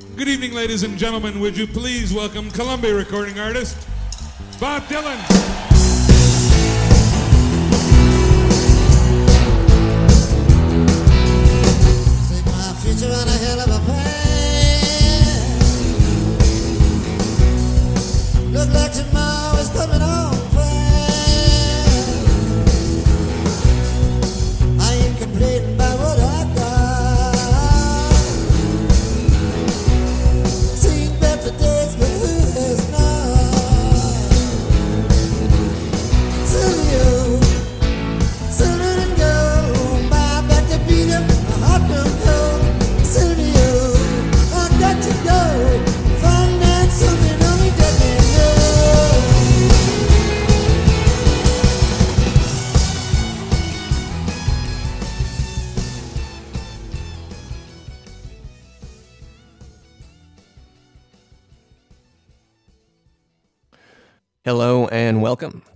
Good evening, ladies and gentlemen. Would you please welcome Columbia recording artist Bob Dylan? Look like tomorrow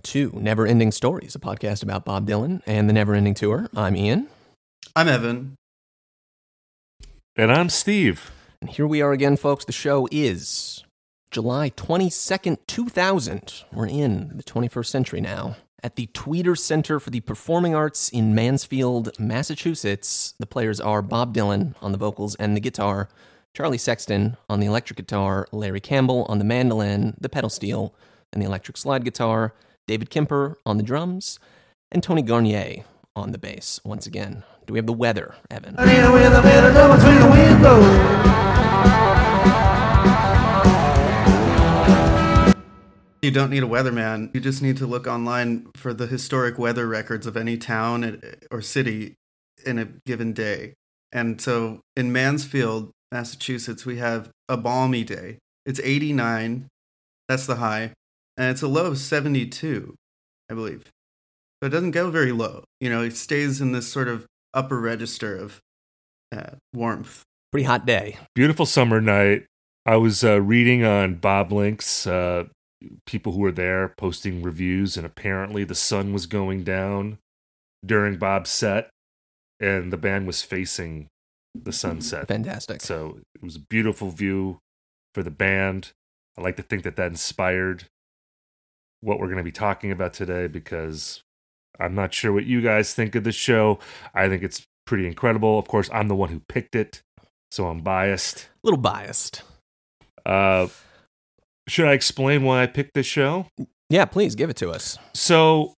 to Never Ending Stories, a podcast about Bob Dylan and the Never Ending Tour. I'm Ian, I'm Evan. And I'm Steve. and here we are again, folks. The show is July 22nd, 2000. We're in the 21st century now. At the Tweeter Center for the Performing Arts in Mansfield, Massachusetts, the players are Bob Dylan on the vocals and the guitar, Charlie Sexton on the electric guitar, Larry Campbell on the mandolin, the pedal steel, and the electric slide guitar, David Kemper on the drums, and Tony Garnier on the bass. Once again, do we have the weather, Evan? You don't need a weatherman. You just need to look online for the historic weather records of any town or city in a given day. And so in Mansfield, Massachusetts, we have a balmy day. It's 89. That's the high. And it's a low of 72, I believe. So it doesn't go very low. You know, it stays in this sort of upper register of uh, warmth. Pretty hot day. Beautiful summer night. I was uh, reading on Bob Links uh, people who were there posting reviews, and apparently the sun was going down during Bob's set, and the band was facing the sunset. Fantastic. So it was a beautiful view for the band. I like to think that that inspired what we're going to be talking about today because I'm not sure what you guys think of the show. I think it's pretty incredible. Of course, I'm the one who picked it, so I'm biased. A little biased. Uh, should I explain why I picked this show? Yeah, please give it to us. So,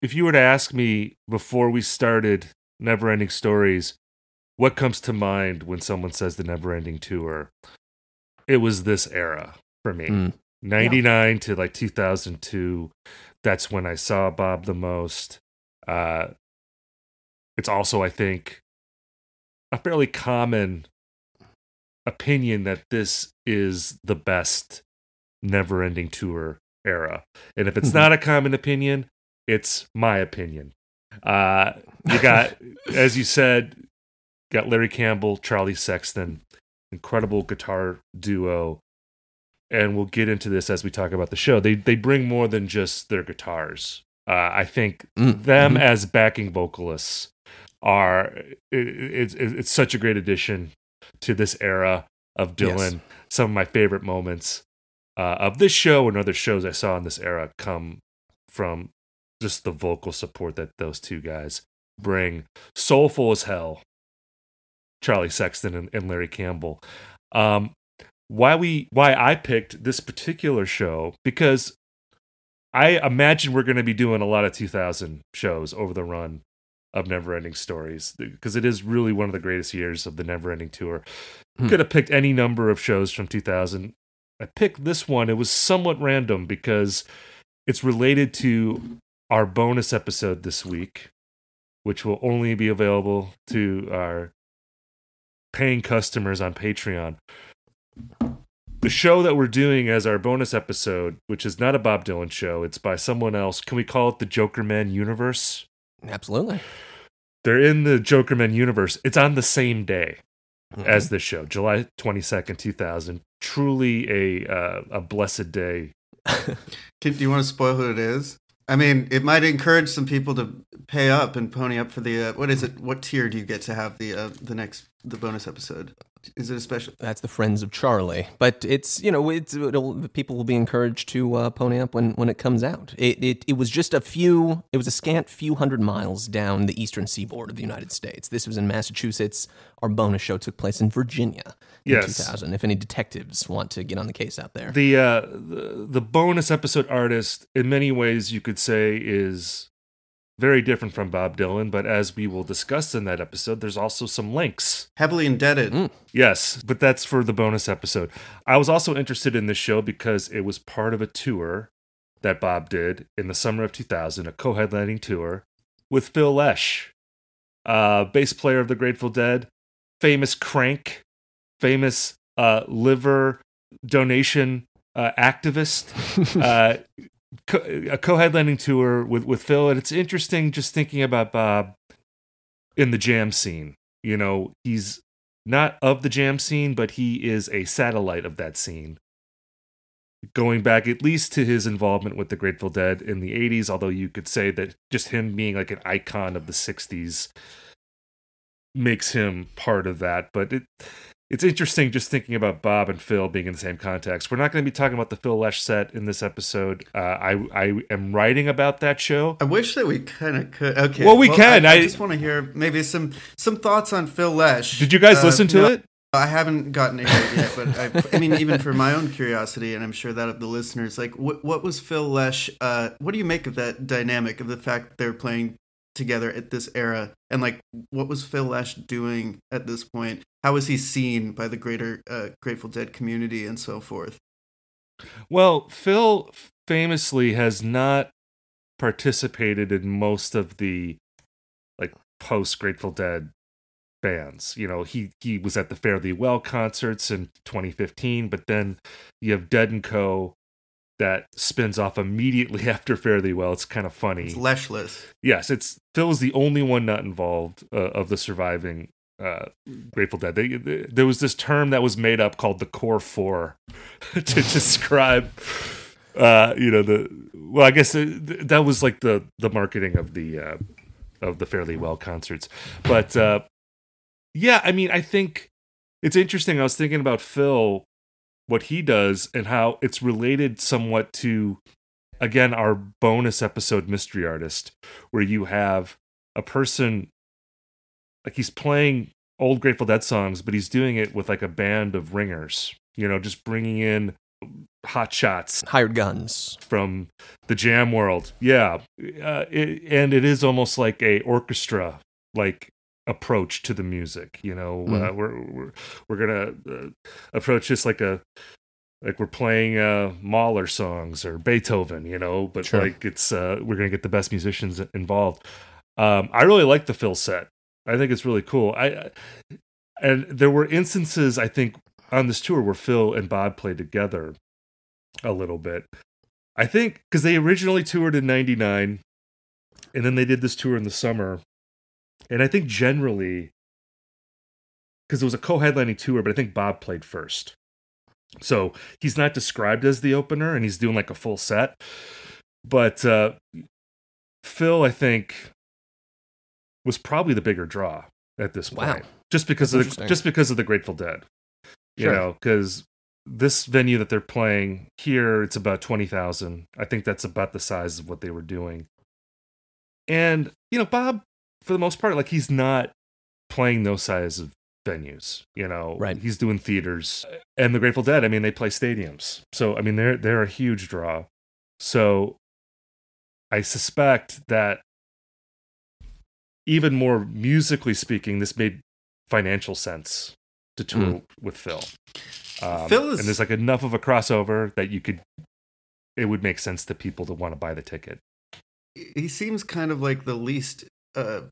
if you were to ask me before we started Never Ending Stories, what comes to mind when someone says the Never Ending Tour? It was this era for me. Mm. 99 to like 2002. That's when I saw Bob the most. Uh, it's also, I think, a fairly common opinion that this is the best never ending tour era. And if it's Mhm. not a common opinion, it's my opinion. Uh, you got, as you said, got Larry Campbell, Charlie Sexton, incredible guitar duo. And we'll get into this as we talk about the show. They they bring more than just their guitars. Uh, I think Mm, them mhm. as backing vocalists are it, it's it's such a great addition to this era of Yes. Dylan. Some of my favorite moments uh, of this show and other shows I saw in this era come from just the vocal support that those two guys bring. Soulful as hell. Charlie Sexton and, and Larry Campbell. Um, why we why I picked this particular show because I imagine we're going to be doing a lot of 2000 shows over the run of Neverending Stories because it is really one of the greatest years of the Neverending Tour. Hmm. Could have picked any number of shows from 2000. I picked this one. It was somewhat random because it's related to our bonus episode this week, which will only be available to our paying customers on Patreon. The show that we're doing as our bonus episode, which is not a Bob Dylan show, it's by someone else. Can we call it the Jokerman universe? Absolutely. They're in the Jokerman universe. It's on the same day Mhm. as this show, July 22nd, 2000. Truly a uh, a blessed day. Do you want to spoil who it is? I mean, it might encourage some people to pay up and pony up for the uh, what is it? What tier do you get to have the uh, the next the bonus episode? Is it a special? That's the Friends of Charlie. But it's you know it's people will be encouraged to uh, pony up when when it comes out. It, it it was just a few. It was a scant few hundred miles down the eastern seaboard of the United States. This was in Massachusetts. Our bonus show took place in Virginia in Yes. 2000. If any detectives want to get on the case out there, The uh the, the bonus episode artist in many ways you could say is very different from Bob Dylan, but as we will discuss in that episode, there's also some links. Heavily indebted. Mm. Yes, but that's for the bonus episode. I was also interested in this show because it was part of a tour that Bob did in the summer of 2000, a co-headlining tour with Phil Lesh, uh, bass player of the Grateful Dead, famous crank, famous uh, liver donation uh, activist. co- a co-headlining tour with with Phil, and it's interesting just thinking about Bob in the jam scene. You know, he's not of the jam scene, but he is a satellite of that scene. Going back at least to his involvement with the Grateful Dead in the 80s, although you could say that just him being like an icon of the 60s makes him part of that. But it it's interesting just thinking about Bob and Phil being in the same context. We're not going to be talking about the Phil Lesh set in this episode. Uh, I I am writing about that show. I wish that we kind of could. Okay. Well, we can. I, I just want to hear maybe some some thoughts on Phil Lesh. Did you guys Uh, listen to no, it? I haven't gotten it yet, but I, I mean, even for my own curiosity, and I'm sure that of the listeners, like, what, what was Phil Lesh? Uh, what do you make of that dynamic of the fact that they're playing together at this era, and like, what was Phil Lesh doing at this point? How was he seen by the greater uh, Grateful Dead community and so forth? Well, Phil famously has not participated in most of the like post Grateful Dead bands. You know, he he was at the Thee Well concerts in 2015, but then you have Dead and Co. that spins off immediately after Fare Thee Well. It's kind of funny. It's Leshless. yes, it's Phil is the only one not involved uh, of the surviving uh, Grateful Dead. They, they- there was this term that was made up called the Core Four to describe, uh, you know, the well, I guess th- that was like the the marketing of the uh, of the Fare Thee Well concerts, but uh, yeah, I mean, I think it's interesting. I was thinking about Phil, what he does, and how it's related somewhat to again our bonus episode mystery artist where you have a person like he's playing old grateful dead songs but he's doing it with like a band of ringers you know just bringing in hot shots hired guns. from the jam world yeah uh, it, and it is almost like a orchestra like approach to the music you know? Uh, Mhm. we're, we're we're gonna uh, approach this like a like we're playing uh mahler songs or beethoven you know? But Sure. like it's uh we're gonna get the best musicians involved. Um i really like the phil set. I think it's really cool. I and there were instances i think on this tour where phil and bob played together a little bit. I think because they originally toured in 99 and then they did this tour in the summer and i think generally because it was a co-headlining tour but i think bob played first. So he's not described as the opener and he's doing like a full set. But uh phil i think was probably the bigger draw at this Wow. point just because That's of the, just because of the grateful dead you Sure. know because this venue that they're playing here it's about 20,000 i think that's about the size of what they were doing. And you know bob for the most part like he's not playing those size of venues you know? Right. he's doing theaters and the grateful dead. I mean they play stadiums. So i mean they're they're a huge draw. So i suspect that even more musically speaking this made financial sense to tour with phil. Um, Phil is- and there's like enough of a crossover that you could it would make sense to people to want to buy the ticket. He seems kind of like the least uh,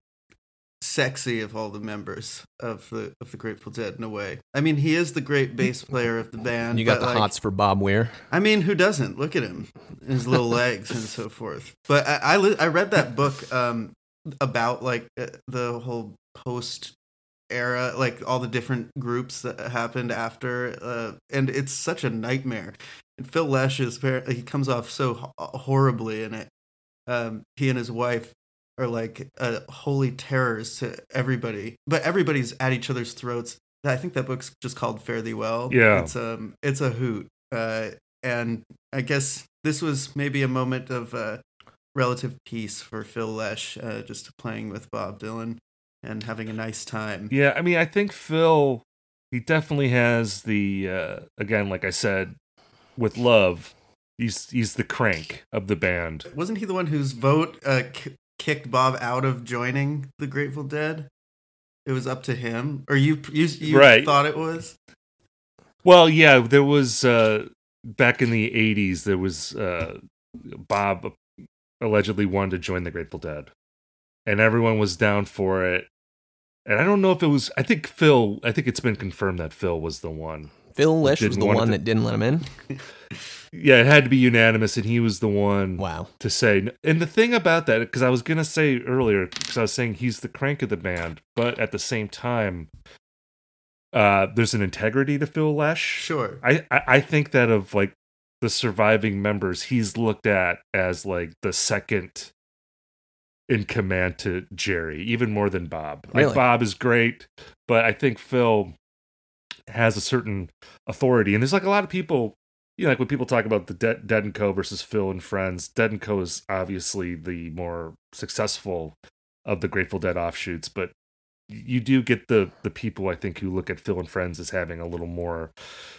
sexy of all the members of the of the Grateful Dead in a way. I mean, he is the great bass player of the band. You got the like, hots for Bob Weir. I mean, who doesn't? Look at him, his little legs and so forth. But I I, I read that book um, about like uh, the whole post era, like all the different groups that happened after, uh, and it's such a nightmare. And Phil Lesh is very, he comes off so horribly in it. Um, he and his wife are like uh, holy terrors to everybody, but everybody's at each other's throats I think that book's just called Fare Thee Well. Yeah. it's um, it's a hoot. Uh, and I guess this was maybe a moment of uh, relative peace for Phil Lesh, uh, just playing with Bob Dylan and having a nice time. Yeah, I mean, I think Phil, he definitely has the uh, again, like I said, with love, he's he's the crank of the band. Wasn't he the one whose vote uh, kicked Bob out of joining the Grateful Dead? It was up to him, or you you, you Right. thought it was? Well, yeah, there was uh, back in the '80s. There was uh, Bob allegedly wanted to join the Grateful Dead, and everyone was down for it. And I don't know if it was. I think Phil. I think it's been confirmed that Phil was the one. Phil Lesh was the one to- that didn't let him in. Yeah, it had to be unanimous, and he was the one. Wow. to say. And the thing about that, because I was gonna say earlier, because I was saying he's the crank of the band, but at the same time, uh, there's an integrity to Phil Lesh. Sure. I, I I think that of like the surviving members, he's looked at as like the second in command to Jerry, even more than Bob. Really? Like Bob is great, but I think Phil has a certain authority, and there's like a lot of people. You know, like when people talk about the De- Dead and Co. versus Phil and Friends, Dead and Co. is obviously the more successful of the Grateful Dead offshoots, but you do get the the people I think who look at Phil and Friends as having a little more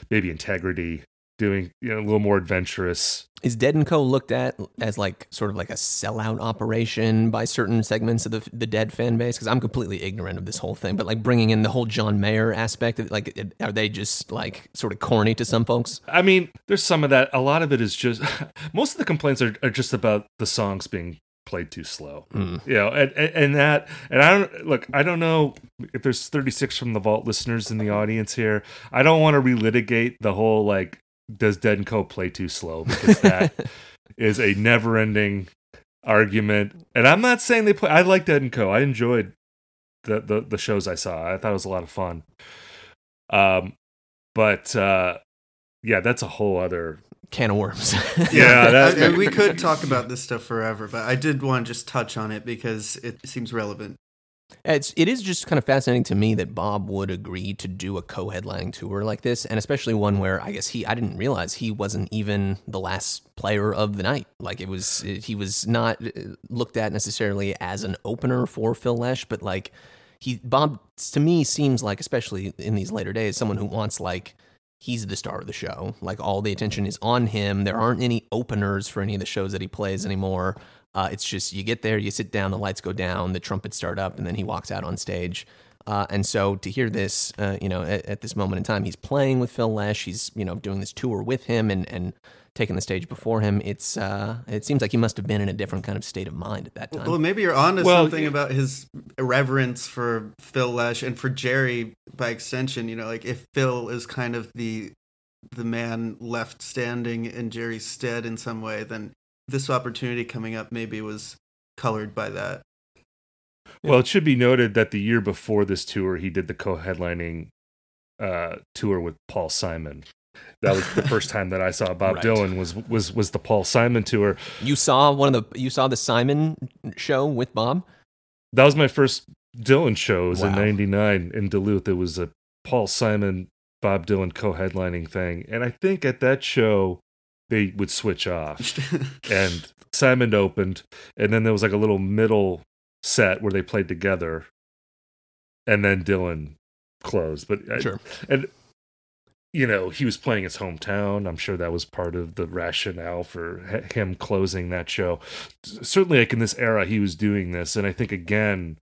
maybe integrity, doing you know a little more adventurous. Is Dead and Co. looked at as like sort of like a sellout operation by certain segments of the the Dead fan base? Because I'm completely ignorant of this whole thing, but like bringing in the whole John Mayer aspect, of, like, it- are they just like sort of corny to some folks? I mean, there's some of that. A lot of it is just most of the complaints are, are just about the songs being played too slow. Mm. You know, and, and and that and I don't look. I don't know if there's 36 from the Vault listeners in the audience here. I don't want to relitigate the whole like does Dead and Co play too slow because that is a never-ending argument. And I'm not saying they play. I like Dead and Co. I enjoyed the the, the shows I saw. I thought it was a lot of fun. Um, but uh, yeah, that's a whole other. Can of worms. Yeah, that- I- I- we could talk about this stuff forever, but I did want to just touch on it because it seems relevant. It's it is just kind of fascinating to me that Bob would agree to do a co-headlining tour like this, and especially one where I guess he I didn't realize he wasn't even the last player of the night. Like it was he was not uh, looked at necessarily as an opener for Phil Lesh, but like he Bob to me seems like especially in these later days someone who wants like he's the star of the show. Like all the attention is on him. There aren't any openers for any of the shows that he plays anymore. Uh, it's just you get there, you sit down, the lights go down, the trumpets start up, and then he walks out on stage. Uh, and so to hear this, uh, you know, at, at this moment in time, he's playing with Phil Lesh. He's you know doing this tour with him and and taking the stage before him. It's uh, it seems like he must have been in a different kind of state of mind at that time. Well, maybe you're onto Well, something y- about his reverence for Phil Lesh and for Jerry by extension. You know, like if Phil is kind of the the man left standing in Jerry's stead in some way, then this opportunity coming up maybe was colored by that. Well, it should be noted that the year before this tour, he did the co-headlining uh, tour with Paul Simon. That was the first time that I saw Bob Right. Dylan was was was the Paul Simon tour. you saw one of the you saw the Simon show with Bob. That was my first Dylan shows in Wow. '99 in Duluth. It was a Paul Simon, Bob Dylan co-headlining thing, and I think at that show they would switch off. and Simon opened, and then there was like a little middle set where they played together, and then Dylan closed. But I- and you know he was playing his hometown. I'm sure that was part of the rationale for him closing that show. Certainly, like in this era, he was doing this, and I think again,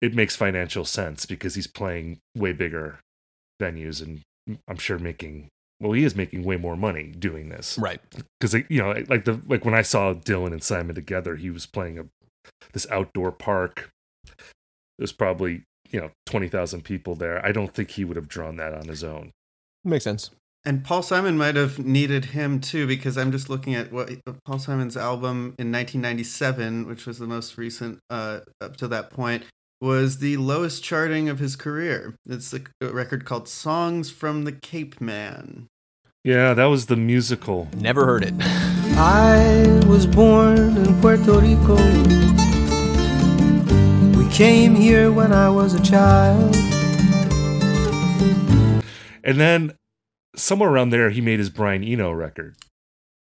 it makes financial sense because he's playing way bigger venues, and mm, I'm sure making. Well, he is making way more money doing this Right. because you know like the like when i saw dylan and simon together he was playing a this outdoor park there's probably you know 20000 people there i don't think he would have drawn that on his own Makes sense. And Paul Simon might have needed him too, because I'm just looking at what Paul Simon's album in 1997, which was the most recent uh, up to that point, was the lowest charting of his career. It's a a record called "Songs from the Cape Man." yeah that was the musical Never heard it. I was born in Puerto Rico. We came here when I was a child. And then somewhere around there, he made his Brian Eno record,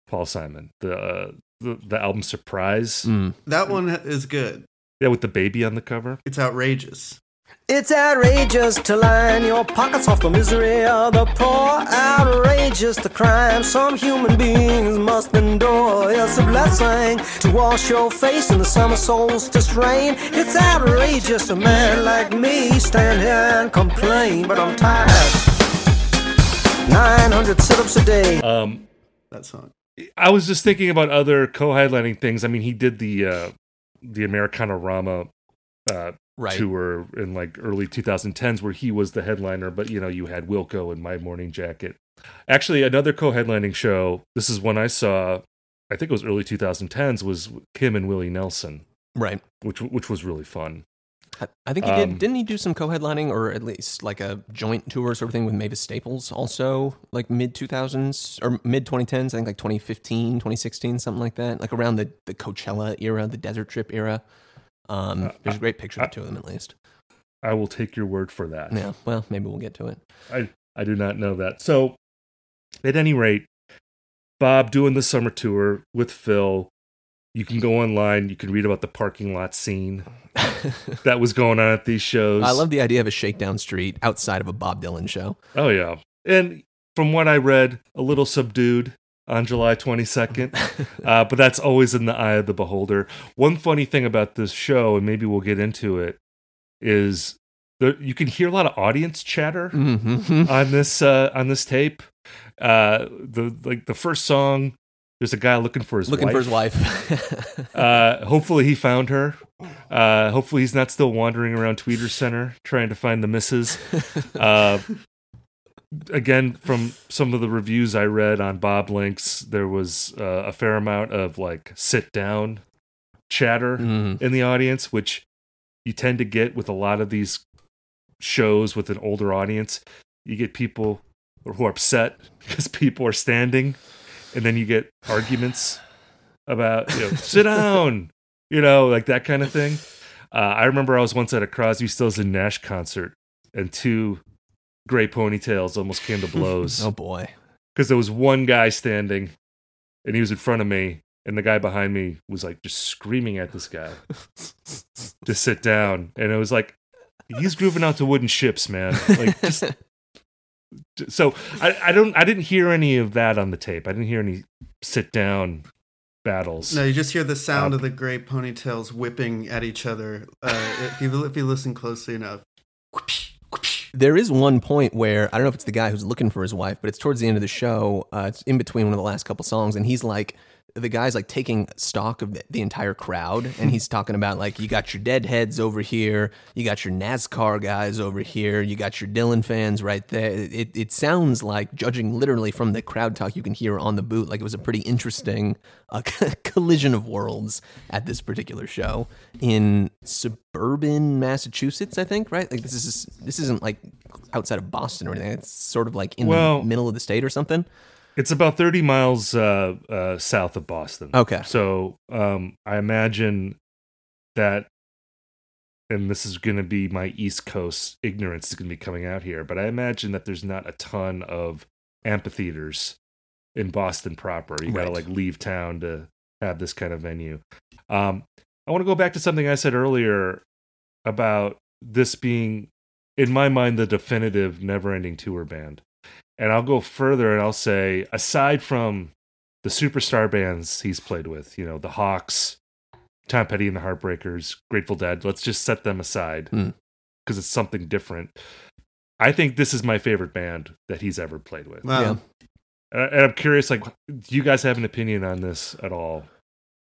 Paul Simon, the uh, the, the album Surprise. Mm. That one is good. Yeah, with the baby on the cover. It's outrageous. It's outrageous to line your pockets off the misery of the poor. Outrageous the crime some human beings must endure. It's a blessing to wash your face in the summer solstice rain. It's outrageous a man like me stand here and complain, but I'm tired. 900 sit-ups a day. Um, That song. I was just thinking about other co-headlining things. I mean, he did the uh, the Americanarama uh, Right. tour in like early 2010s where he was the headliner, but you know, you had Wilco and My Morning Jacket. Actually, another co-headlining show. This is one I saw. I think it was early 2010s. Was Kim and Willie Nelson, Right. which which was really fun. I, think he Um, did. Didn't he do some co-headlining or at least like a joint tour sort of thing with Mavis Staples? Also, like mid 2000s or mid 2010s. I think like 2015, 2016, something like that. Like around the the Coachella era, the Desert Trip era. Um, Uh, there's a great picture of the two of them at least. I will take your word for that. Yeah. Well, maybe we'll get to it. I I do not know that. So, at any rate, Bob doing the summer tour with Phil. You can go online. You can read about the parking lot scene that was going on at these shows. I love the idea of a shakedown street outside of a Bob Dylan show. Oh yeah, and from what I read, a little subdued on July 22nd. uh, but that's always in the eye of the beholder. One funny thing about this show, and maybe we'll get into it, is there, you can hear a lot of audience chatter Mhm. on this uh, on this tape. Uh, the like the first song, there's a guy looking for his Looking wife. for his wife. Uh, hopefully he found her. Uh, hopefully he's not still wandering around Tweeter Center trying to find the misses. Uh, again, from some of the reviews I read on Bob Links, there was uh, a fair amount of like sit down chatter Mm. in the audience, which you tend to get with a lot of these shows with an older audience. You get people who are upset because people are standing, and then you get arguments about you know sit down, you know, like that kind of thing. Uh, I remember I was once at a Crosby, Stills and Nash concert, and two gray ponytails almost came to blows oh boy. because there was one guy standing and he was in front of me and the guy behind me was like just screaming at this guy to sit down and it was like he's grooving out to wooden ships man like just so I, I don't i didn't hear any of that on the tape i didn't hear any sit down battles No, you just hear the sound Uh, of the gray ponytails whipping at each other. Uh, if you if you listen closely enough. There is one point where I don't know if it's the guy who's looking for his wife, but it's towards the end of the show. Uh, it's in between one of the last couple songs, and he's like, the guy's like taking stock of the, entire crowd, and he's talking about like, you got your deadheads over here, you got your NASCAR guys over here, you got your Dylan fans right there. It it sounds like, judging literally from the crowd talk you can hear on the boot, like it was a pretty interesting uh, collision of worlds at this particular show in suburban Massachusetts, I think, right? Like this is this isn't like outside of Boston or anything. It's sort of like in Well- the middle of the state or something. It's about 30 miles uh, uh, south of Boston. Okay. So um, I imagine that, and this is going to be my East Coast ignorance is going to be coming out here, but I imagine that there's not a ton of amphitheaters in Boston proper. You got to Right. like leave town to have this kind of venue. Um, I want to go back to something I said earlier about this being, in my mind, the definitive never ending tour band. And I'll go further and I'll say, aside from the superstar bands he's played with, you know, the Hawks, Tom Petty and the Heartbreakers, Grateful Dead, let's just set them aside Hmm. because it's something different. I think this is my favorite band that he's ever played with. Wow. Yeah. And and I'm curious, like, do you guys have an opinion on this at all?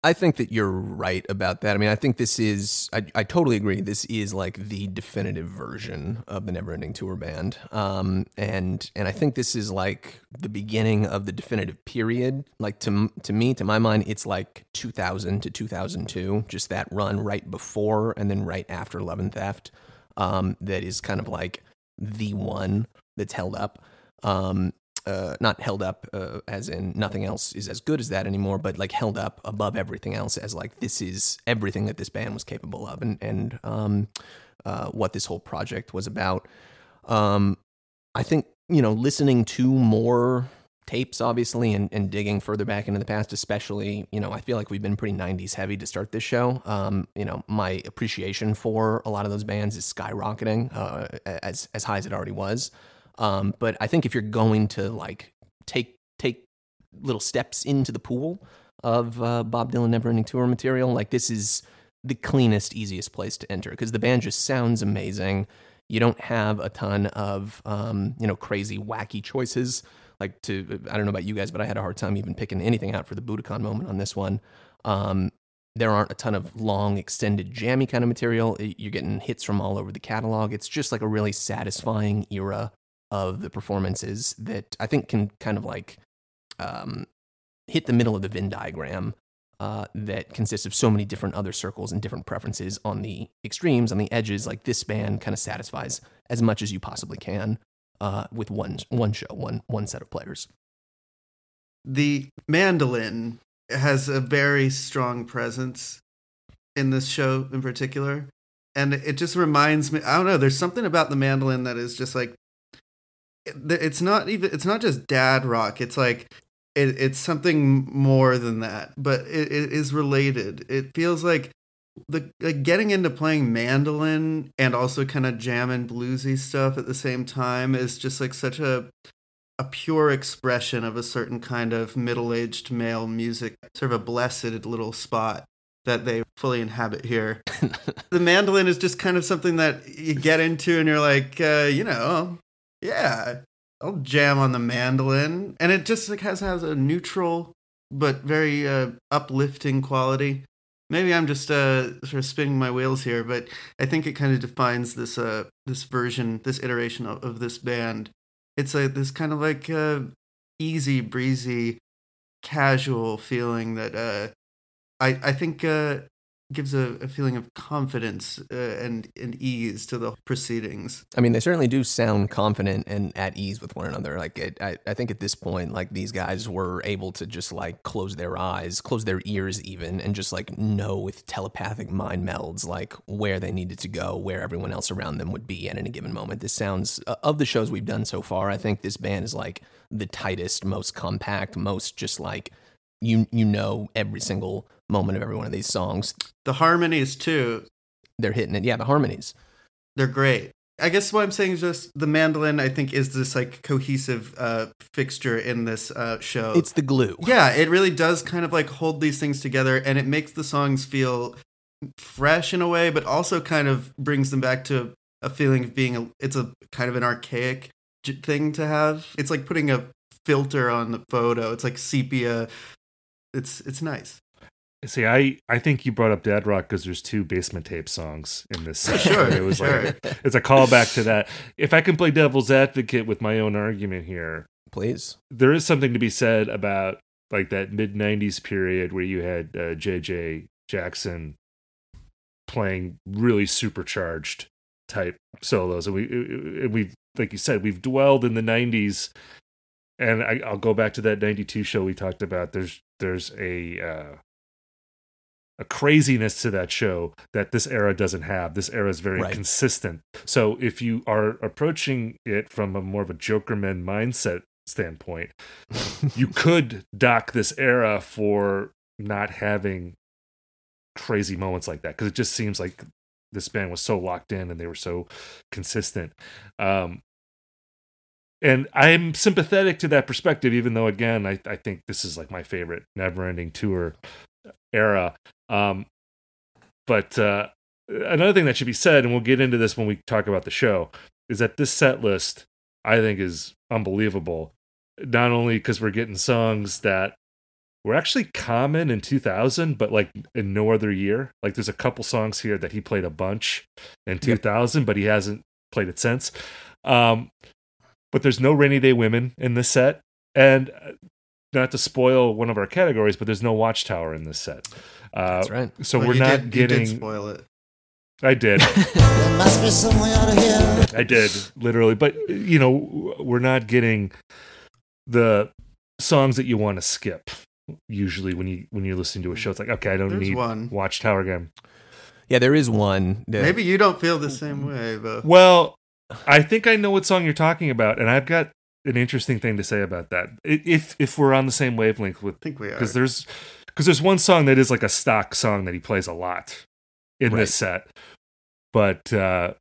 I think that you're right about that. I mean, I think this is, I, I totally agree. This is like the definitive version of the Neverending Tour Band. Um, and, and I think this is like the beginning of the definitive period. Like to, to me, to my mind, it's like 2000 to 2002, just that run right before and then right after Love and Theft. Um, that is kind of like the one that's held up. Um, uh, not held up uh, as in nothing else is as good as that anymore, but like held up above everything else as like this is everything that this band was capable of, and and um, uh, what this whole project was about. Um, I think you know, listening to more tapes, obviously, and, and digging further back into the past, especially, you know, I feel like we've been pretty 90s heavy to start this show. Um, you know, my appreciation for a lot of those bands is skyrocketing uh, as, as high as it already was. Um, but I think if you're going to like take take little steps into the pool of uh, Bob Dylan Neverending Tour material, like this is the cleanest, easiest place to enter because the band just sounds amazing. You don't have a ton of um, you know crazy, wacky choices. Like to, I don't know about you guys, but I had a hard time even picking anything out for the Budokan moment on this one. Um, there aren't a ton of long, extended, jammy kind of material. You're getting hits from all over the catalog. It's just like a really satisfying era of the performances that I think can kind of like um, hit the middle of the Venn diagram uh, that consists of so many different other circles and different preferences on the extremes, on the edges. Like this band kind of satisfies as much as you possibly can uh, with one one show, one one set of players. The mandolin has a very strong presence in this show in particular. And it just reminds me, I don't know, there's something about the mandolin that is just like, it's not even, it's not just dad rock. It's like, it, it's something more than that, but it, it is related. It feels like the like getting into playing mandolin and also kind of jamming bluesy stuff at the same time is just like such a a pure expression of a certain kind of middle-aged male music sort of a blessed little spot that they fully inhabit here the mandolin is just kind of something that you get into and you're like uh, you know yeah i'll jam on the mandolin and it just like has has a neutral but very uh, uplifting quality maybe I'm just uh, sort of spinning my wheels here, but I think it kind of defines this uh, this version, this iteration of, of this band. It's this kind of like uh, easy breezy, casual feeling that uh, I I think uh, gives a, a feeling of confidence uh, and, and ease to the proceedings. I mean, they certainly do sound confident and at ease with one another. Like, it, I, I think at this point, like these guys were able to just like close their eyes, close their ears, even, and just like know with telepathic mind melds like where they needed to go, where everyone else around them would be at any given moment. This sounds uh, of the shows we've done so far. I think this band is like the tightest, most compact, most just like you you know every single moment of every one of these songs. The harmonies too. They're hitting it. Yeah, the harmonies. They're great. I guess what I'm saying is just the mandolin. I think is this like cohesive uh, fixture in this uh, show. It's the glue. Yeah, it really does kind of like hold these things together, and it makes the songs feel fresh in a way, but also kind of brings them back to a feeling of being a. It's a kind of an archaic j- thing to have. It's like putting a filter on the photo. It's like sepia. It's it's nice. See, I, I think you brought up Dad Rock because there's two basement tape songs in this. Set. Sure, it was sure. like it's a callback to that. If I can play devil's advocate with my own argument here, Please. there is something to be said about like that mid '90s period where you had uh, J.J. Jackson playing really supercharged type solos, and we and we like you said we've dwelled in the '90s, and I, I'll go back to that '92 show we talked about. There's there's a uh, a craziness to that show that this era doesn't have. This era is very Right. consistent. So if you are approaching it from a more of a Joker Jokerman mindset standpoint, you could dock this era for not having crazy moments like that because it just seems like this band was so locked in and they were so consistent. Um, and I'm sympathetic to that perspective, even though again, I, I think this is like my favorite never ending tour era. Um, but uh, another thing that should be said, and we'll get into this when we talk about the show, is that this set list I think is unbelievable. Not only because we're getting songs that were actually common in 2000, but like in no other year. Like there's a couple songs here that he played a bunch in 2000, but he hasn't played it since. Um, but there's no Rainy Day Women in this set, and uh, not to spoil one of our categories, but there's no Watchtower in this set. Uh, That's right. So Well, we're you not did, you did getting. spoil it. I did. There must be some way out of here. I did literally, but you know, we're not getting the songs that you want to skip. Usually, when you when you're listening to a show, it's like, okay, I don't There's need one. Watchtower again. Yeah, there is one. that- Maybe you don't feel the same way, but Well, I think I know what song you're talking about, and I've got an interesting thing to say about that. If if we're on the same wavelength with I think we are. because there's because there's one song that is like a stock song that he plays a lot in Right. this set, but uh,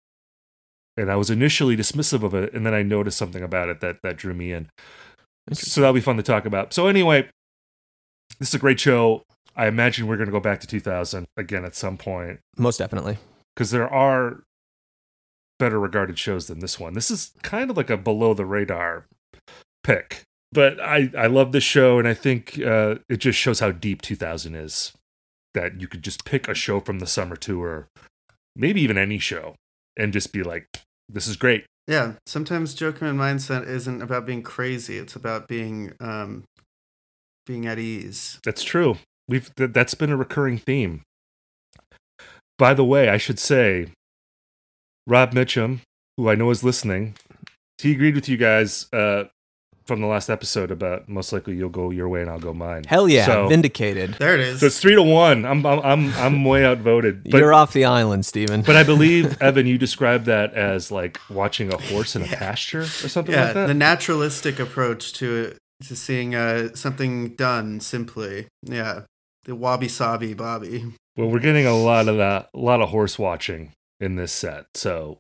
and I was initially dismissive of it, and then I noticed something about it that that drew me in. So that'll be fun to talk about. So anyway, this is a great show. I imagine we're going to go back to 2000 again at some point Most definitely. because there are better regarded shows than this one. This is kind of like a below the radar pick, but I I love this show and I think uh, it just shows how deep 2000 is. That you could just pick a show from the summer tour, maybe even any show, and just be like, "This is great." Yeah, sometimes Jokerman mindset isn't about being crazy. It's about being um being at ease. That's true. We've th- that's been a recurring theme. By the way, I should say, Rob Mitchum, who I know is listening, he agreed with you guys uh, from the last episode about most likely you'll go your way and I'll go mine. Hell yeah, So, vindicated. There it is. so it's three to one. I'm I'm I'm, I'm way outvoted. But You're off the island, Stephen. but I believe Evan, you described that as like watching a horse in a pasture or something yeah, like that. the naturalistic approach to to seeing uh something done simply. Yeah. The wabi sabi bobby. Well, we're getting a lot of that, a lot of horse watching in this set, so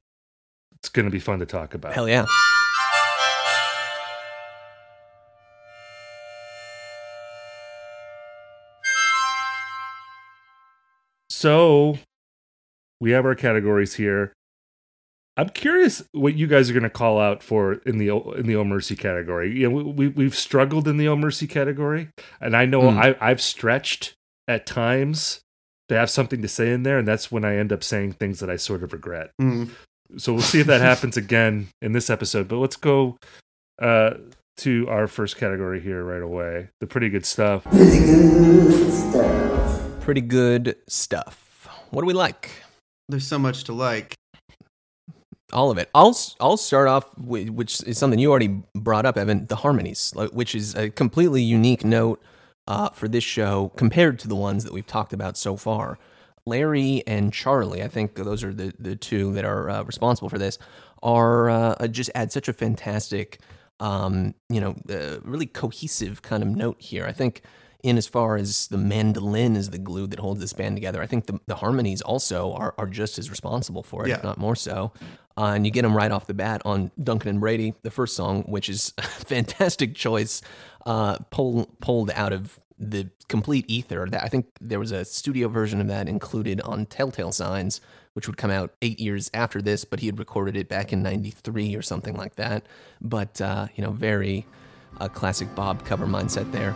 it's going to be fun to talk about. Hell yeah. So we have our categories here. I'm curious what you guys are going to call out for in the in the Oh Mercy category. You know, we, we we've struggled in the Oh Mercy category, and I know Hmm. I I've stretched at times to have something to say in there, and that's when I end up saying things that I sort of regret. Mm. So we'll see if that happens again in this episode. But let's go uh, to our first category here right away. The pretty good stuff. Pretty good stuff. What do we like? There's so much to like. All of it. I'll I'll start off with which is something you already brought up, Evan. The harmonies, which is a completely unique note uh, for this show compared to the ones that we've talked about so far. Larry and Charlie, I think those are the the two that are uh, responsible for this, are uh, just add such a fantastic, um, you know, uh, really cohesive kind of note here. I think in as far as the mandolin is the glue that holds this band together, I think the, the harmonies also are, are just as responsible for it, if not more so. Uh, and you get them right off the bat on Duncan and Brady, the first song, which is a fantastic choice, uh, pull, pulled out of the complete ether. That I think there was a studio version of that included on Telltale Signs, which would come out eight years after this, but he had recorded it back in '93 or something like that. But uh, you know, very uh, classic Bob cover mindset there.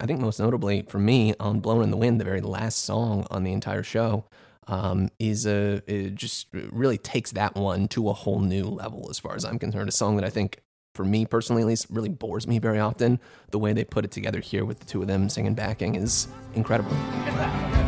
I think most notably for me on "Blowin' in the Wind," the very last song on the entire show, um, is a just really takes that one to a whole new level as far as I'm concerned. A song that I think, for me personally at least, really bores me very often. The way they put it together here with the two of them singing backing is incredible.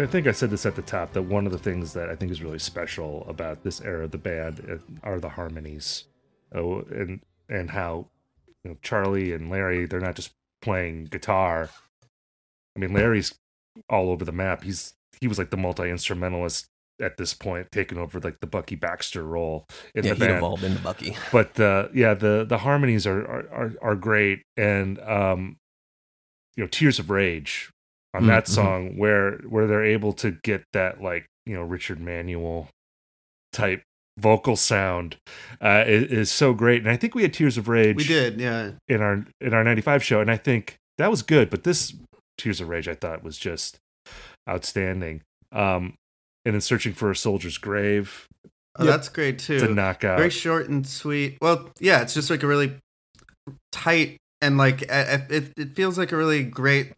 I think I said this at the top that one of the things that I think is really special about this era of the band uh, are the harmonies, oh, and and how you know, Charlie and Larry they're not just playing guitar. I mean, Larry's all over the map. He's he was like the multi instrumentalist at this point, taking over like the Bucky Baxter role in yeah, the he band. evolved into Bucky. But uh, yeah, the the harmonies are are are, are great, and um, you know, Tears of Rage on Mm, that song where where they're able to get that like you know Richard Manuel type vocal sound uh, is, is so great. And I think we had Tears of Rage We did, yeah. in our in our 95 show and i think that was good but this tears of rage i thought was just outstanding um and then searching for a soldier's grave Oh, Yep. That's great too. it's a knockout Very short and sweet. Well, yeah, it's just like a really tight and like it. It feels like a really great,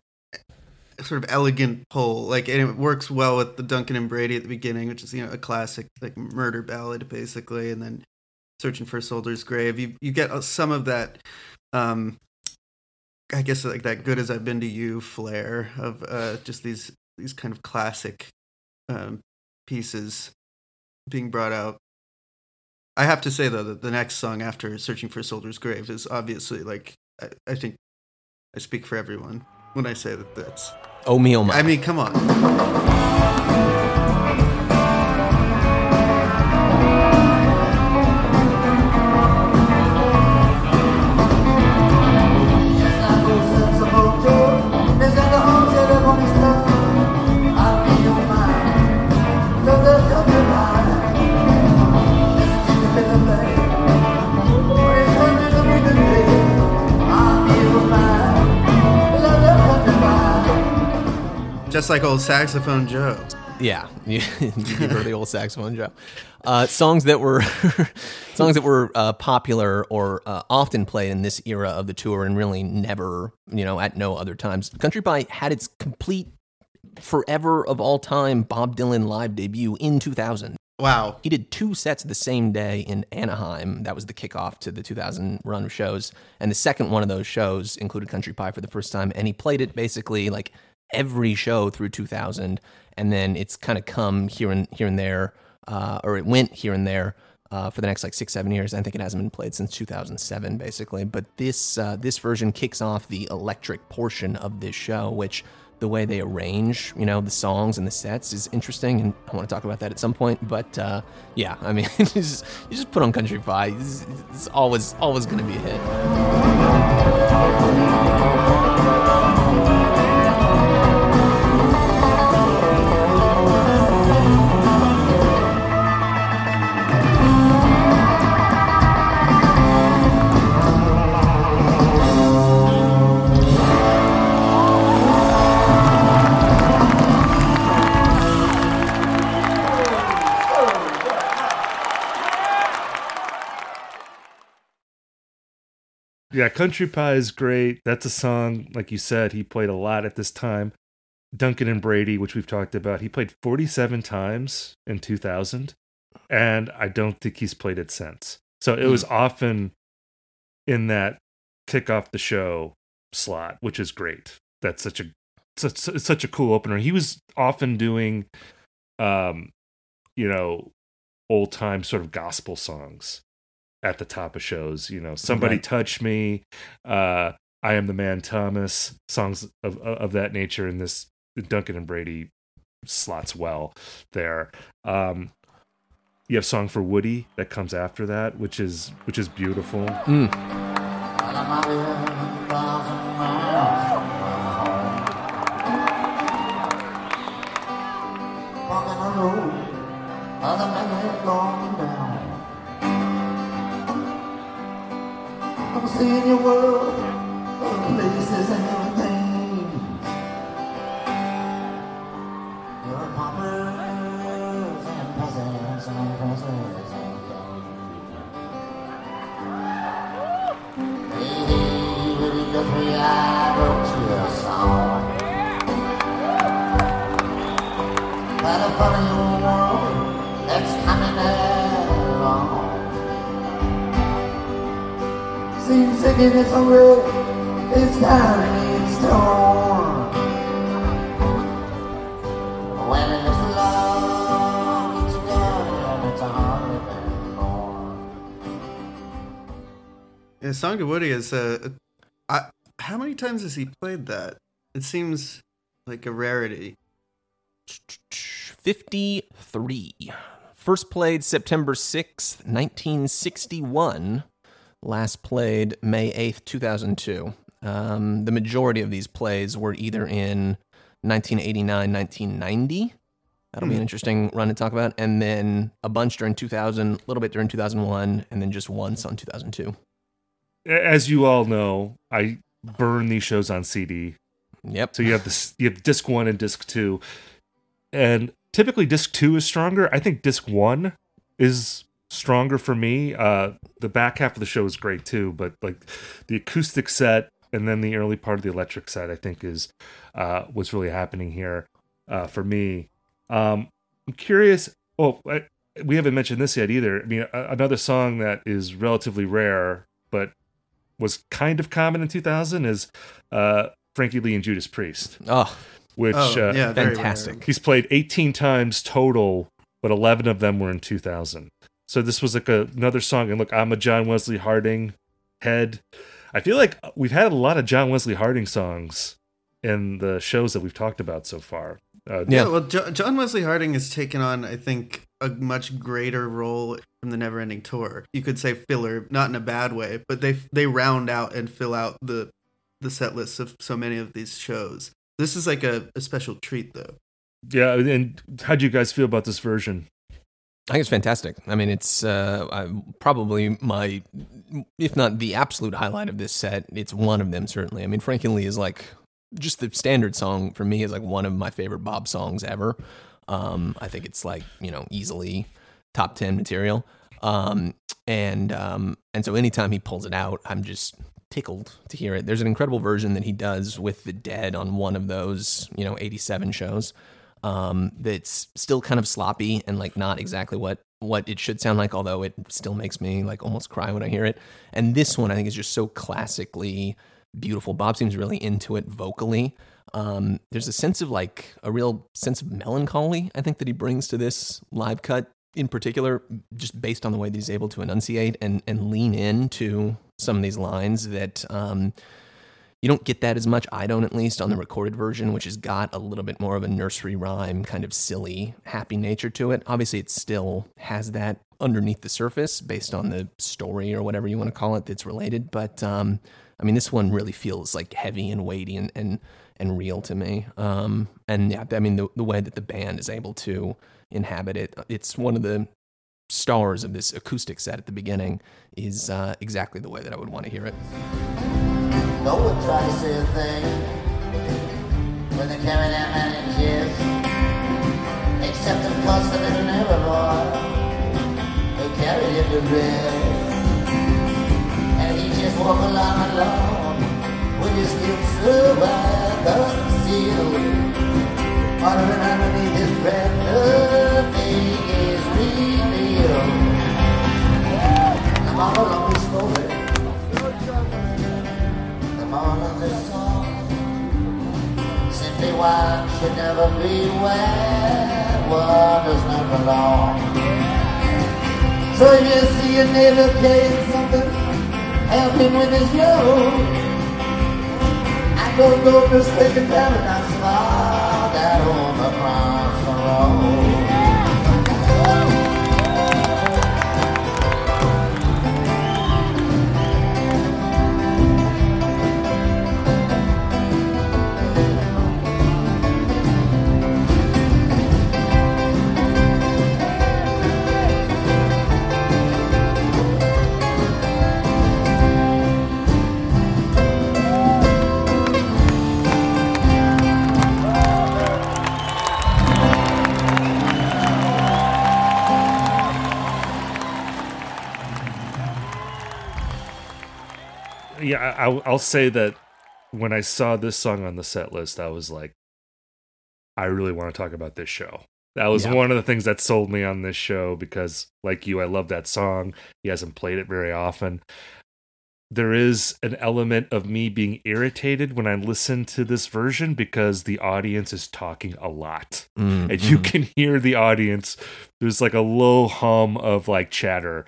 sort of elegant pull. Like and it works well with the Duncan and Brady at the beginning, which is you know a classic like murder ballad basically, and then searching for a soldier's grave. You you get uh, some of that. um I guess like that good as I've been to you flair of uh just these these kind of classic um pieces being brought out. I have to say though that the next song after "Searching for a Soldier's Grave" is obviously like I, I think I speak for everyone when I say that that's. Oh me, oh my. I mean, come on. Just like old saxophone Joe. Yeah, you, you give the old saxophone Joe. Uh, songs that were songs that were uh, popular or uh, often played in this era of the tour, and really never, you know, at no other times. Country Pie had its complete, forever of all time Bob Dylan live debut in 2000. Wow. He did two sets the same day in Anaheim. That was the kickoff to the 2000 run of shows. And the second one of those shows included Country Pie for the first time. And he played it basically like every show through 2000. And then it's kind of come here and here and there, uh, or it went here and there uh, for the next like six, seven years. I think it hasn't been played since 2007, basically. But this uh, this version kicks off the electric portion of this show, which the way they arrange, you know, the songs and the sets is interesting, and I want to talk about that at some point. But uh, yeah, I mean, you, just, you just put on Country Pie. It's, it's always always going to be a hit. Yeah country pie is great. That's a song like you said he played a lot at this time. Duncan and brady which we've talked about he played 47 times in 2000 and i don't think he's played it since. So it was often in that kick off the show slot which is great. That's such a such, such a cool opener. He was often doing um you know old time sort of gospel songs at the top of shows you know somebody Right. touch me uh i am the man thomas songs of of that nature in this duncan and brady slots well there. Um you have song for woody that comes after that which is which is beautiful. Walking on the road, other men I'm seeing your world of places and things. Your paupers and peasants and princes and kings. Hey, hey, Woody Guthrie, I Seems sick and it's hungry, it's tired and it's torn. When it is love, it's done and it's hardly. Yeah, Song to Woody is uh, how many times has he played that? It seems like a rarity. 53. First played September 6th, 1961. Last played May 8th, 2002. Um, the majority of these plays were either in 1989, 1990. That'll be an interesting run to talk about. And then a bunch during 2000, a little bit during 2001, and then just once on 2002. As you all know, I burn these shows on CD. Yep. So you have this, you have disc one and disc two, and typically disc two is stronger. I think disc one is stronger for me. Uh, the back half of the show is great too, but like the acoustic set and then the early part of the electric set, I think is uh, what's really happening here uh, for me. Um, I'm curious. Oh, I, we haven't mentioned this yet either. I mean, a, another song that is relatively rare, but was kind of common in 2000 is uh, Frankie Lee and Judas Priest, Oh, which Oh, uh, yeah, very fantastic. he's played 18 times total, but 11 of them were in 2000. So this was like a, another song. And look, I'm a John Wesley Harding head. I feel like we've had a lot of John Wesley Harding songs in the shows that we've talked about so far. Uh, Yeah. well, jo- John Wesley Harding has taken on, I think, a much greater role from the Neverending Tour. You could say filler, not in a bad way, but they they round out and fill out the the set lists of so many of these shows. This is like a, a special treat, though. Yeah. And how do you guys feel about this version? I think it's fantastic. I mean, it's uh, probably my, if not the absolute highlight of this set, it's one of them certainly. I mean, Frankie Lee is like just the standard song for me is like one of my favorite Bob songs ever. Um, I think it's like you know easily top ten material. Um, and um, and so anytime he pulls it out, I'm just tickled to hear it. There's an incredible version that he does with the Dead on one of those you know 87 shows um, that's still kind of sloppy and like not exactly what what it should sound like, although it still makes me like almost cry when I hear it. And this one I think is just so classically beautiful. Bob seems really into it vocally. Um, there's a sense of like a real sense of melancholy I think that he brings to this live cut in particular, just based on the way that he's able to enunciate and and lean into some of these lines that um, you don't get that as much. I don't, at least, on the recorded version, which has got a little bit more of a nursery rhyme, kind of silly, happy nature to it. Obviously, it still has that underneath the surface based on the story or whatever you want to call it that's related. But um, I mean, this one really feels like heavy and weighty and and, and real to me. Um, and yeah, I mean, the, the way that the band is able to inhabit it, it's one of the stars of this acoustic set at the beginning is uh, exactly the way that I would want to hear it. No one try to say a thing when they carry that man in chairs. Except of course the little neighbor boy who carried him to rest. And he just walk along alone with his lips so wide concealed. Muttering underneath his breath, nothing is revealed. The moral of the moral of the song. Simply one should never be where one does not belong. So if you see a neighbor carrying something, help him with his load. I don't go mistaken paradise far home across the road. Yeah, I, I'll, say that when I saw this song on the set list, I was like, I really want to talk about this show. That was Yeah. one of the things that sold me on this show because, like you, I love that song. He hasn't played it very often. There is an element of me being irritated when I listen to this version because the audience is talking a lot Mm, and you mhm. can hear the audience there's like a low hum of like chatter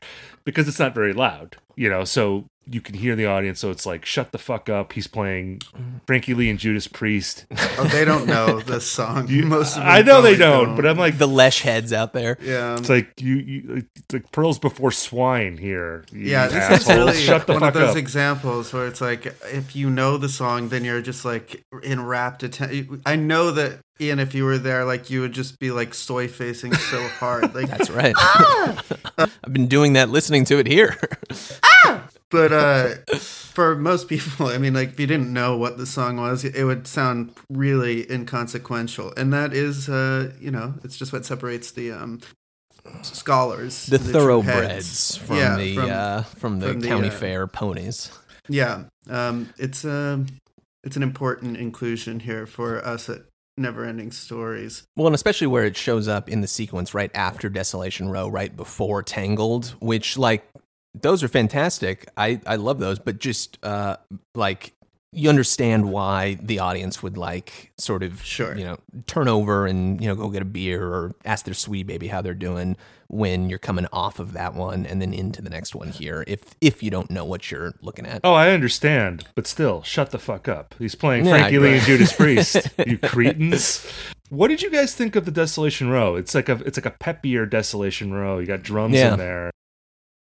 because it's not very loud, you know. So you can hear the audience. So it's like, shut the fuck up. He's playing Frankie Lee and Judas Priest. Oh, they don't know the song. Most of them I know they probably don't, but I'm like, The lesh heads out there. yeah. it's like you, you it's like pearls before swine here. Yeah, this is really shut the one fuck of those up. examples where it's like if you know the song, then you're just like in rapt attention. I know that Ian, if you were there, like you would just be like soy facing so hard, like. That's right. I've been doing that listening to it here. ah! But uh, for most people, I mean, like if you didn't know what the song was, it would sound really inconsequential, and that is, uh, you know, it's just what separates the um, scholars, the true thoroughbreds from Yeah, the from- uh, from the from the, county uh, fair ponies. Yeah, um, it's um, it's an important inclusion here for us at Neverending Stories. Well, and especially where it shows up in the sequence right after Desolation Row, right before Tangled, which like those are fantastic. I I love those, but just uh like you understand why the audience would like sort of Sure. you know turn over and you know go get a beer or ask their sweetie baby how they're doing when you're coming off of that one and then into the next one here if if you don't know what you're looking at. Oh, I understand, but still, shut the fuck up. He's playing Yeah, Frankie I Lee and Judas Priest. you cretins. What did you guys think of the Desolation Row? It's like a it's like a peppier Desolation Row. You got drums Yeah. in there.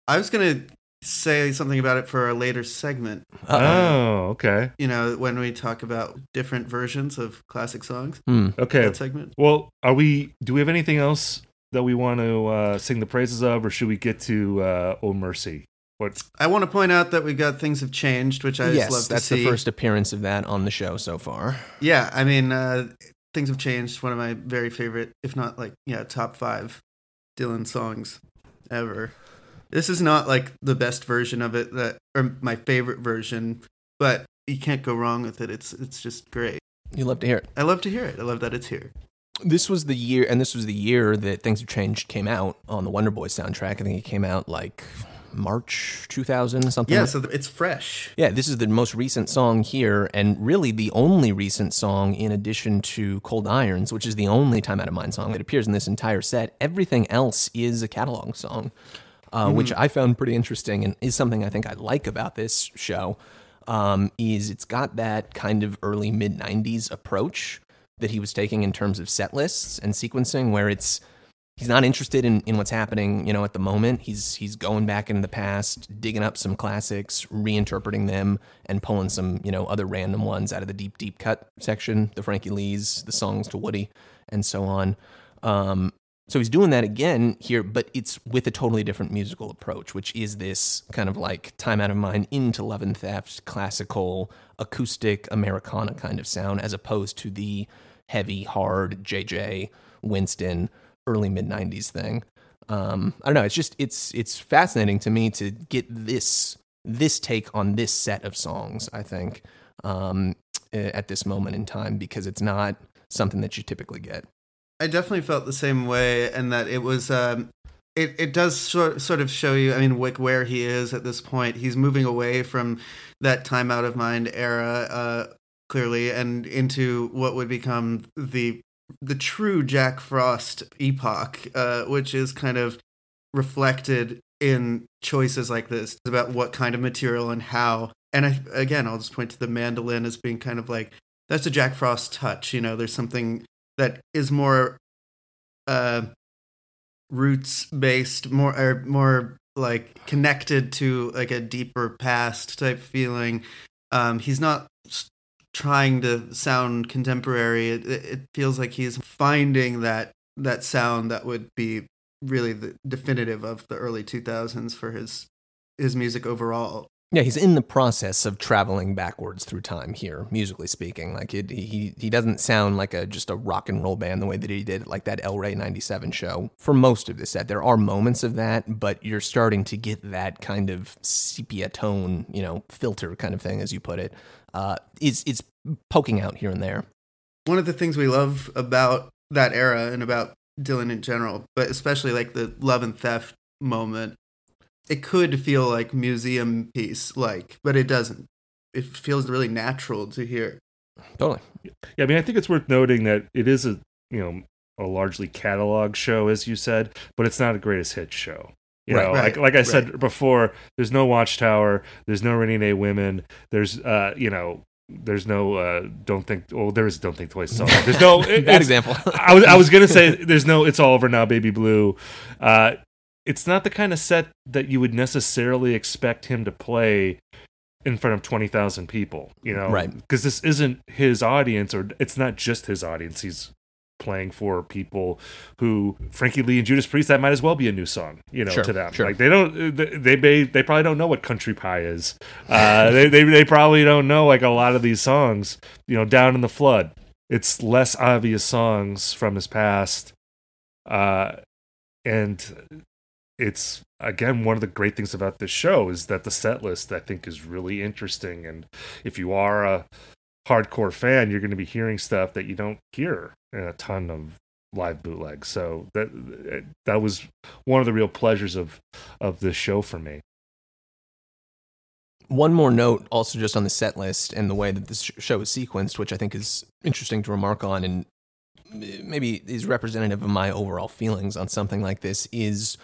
I was gonna say something about it for a later segment. Uh-oh. Oh, okay, You know, when we talk about different versions of classic songs. Hmm. okay. That segment. Well, are we? Do we have anything else that we want to uh, sing the praises of, or should we get to uh, "Oh Mercy"? What? I want to point out that we've got things have changed, which I just yes, love to see. that's see. the first appearance of that on the show so far. Yeah, I mean, uh, things have changed. One of my very favorite, if not like, yeah, top five Dylan songs ever. This is not like the best version of it that, or my favorite version, but you can't go wrong with it. It's it's just great. You love to hear it. I love to hear it. I love that it's here. This was the year, and this was the year that Things Have Changed came out on the Wonder Boys soundtrack. I think it came out like March 2000, something. Yeah, so it's fresh. yeah, this is the most recent song here, and really the only recent song in addition to Cold Irons, which is the only Time Out of Mind song that appears in this entire set. Everything else is a catalog song, uh, which I found pretty interesting and is something I think I like about this show. Um, is it's got that kind of early mid 90s approach that he was taking in terms of set lists and sequencing, where it's he's not interested in, in what's happening, you know, at the moment. He's he's going back into the past, digging up some classics, reinterpreting them, and pulling some, you know, other random ones out of the deep, deep cut section, the Frankie Lee's, the songs to Woody, and so on. Um, so he's doing that again here, but it's with a totally different musical approach, which is this kind of like time out of mind into love and theft, classical, acoustic, Americana kind of sound, as opposed to the heavy, hard JJ Winston early mid '90s thing. Um, I don't know. It's just it's it's fascinating to me to get this this take on this set of songs. I think um, at this moment in time because it's not something that you typically get. I definitely felt the same way, and that it was. Um, it it does sort sort of show you. I mean, Wick, where he is at this point. He's moving away from that time out of mind era, uh, clearly, and into what would become the the true Jack Frost epoch, uh, which is kind of reflected in choices like this about what kind of material and how. And I, again, I'll just point to the mandolin as being kind of like that's a Jack Frost touch. You know, there's something that is more uh, roots based, more or more like connected to like a deeper past type feeling. Um, he's not trying to sound contemporary. It, it feels like he's finding that that sound that would be really the definitive of the early 2000s for his his music overall. Yeah, he's in the process of traveling backwards through time here, musically speaking. Like it, he he doesn't sound like a just a rock and roll band the way that he did like that El Rey '97 show for most of the set. There are moments of that, but you're starting to get that kind of sepia tone, you know, filter kind of thing, as you put it. Uh, is it's poking out here and there. one of the things we love about that era and about Dylan in general, but especially like the love and theft moment, it could feel like museum piece like, but it doesn't. It feels really natural to hear. Totally. Yeah, I mean, I think it's worth noting that it is a you know a largely catalog show, as you said, but it's not a greatest hits show. You Right, know, right, like like I right. said before, there's no Watchtower, there's no Rainy Day Women, there's uh, you know, there's no uh, don't think. Well, there is don't think twice song. There's no it- Bad example. I was I was gonna say there's no it's all over now, baby blue. Uh, it's not the kind of set that you would necessarily expect him to play in front of twenty thousand people. You know, Right. Because this isn't his audience, or it's not just his audience. He's playing for people who, Frankie Lee and Judas Priest, that might as well be a new song. You know, Sure, to them. sure. Like they don't, they they they probably don't know what country pie is. Uh, they, they they probably don't know like a lot of these songs. You know, down in the flood it's less obvious songs from his past uh and it's again one of the great things about this show is that the set list i think is really interesting and if you are a hardcore fan you're going to be hearing stuff that you don't hear in a ton of live bootlegs so that that was one of the real pleasures of of this show for me One more note, also just on the set list and the way that this show is sequenced, which I think is interesting to remark on, and eh, maybe is representative of my overall feelings on something like this. Is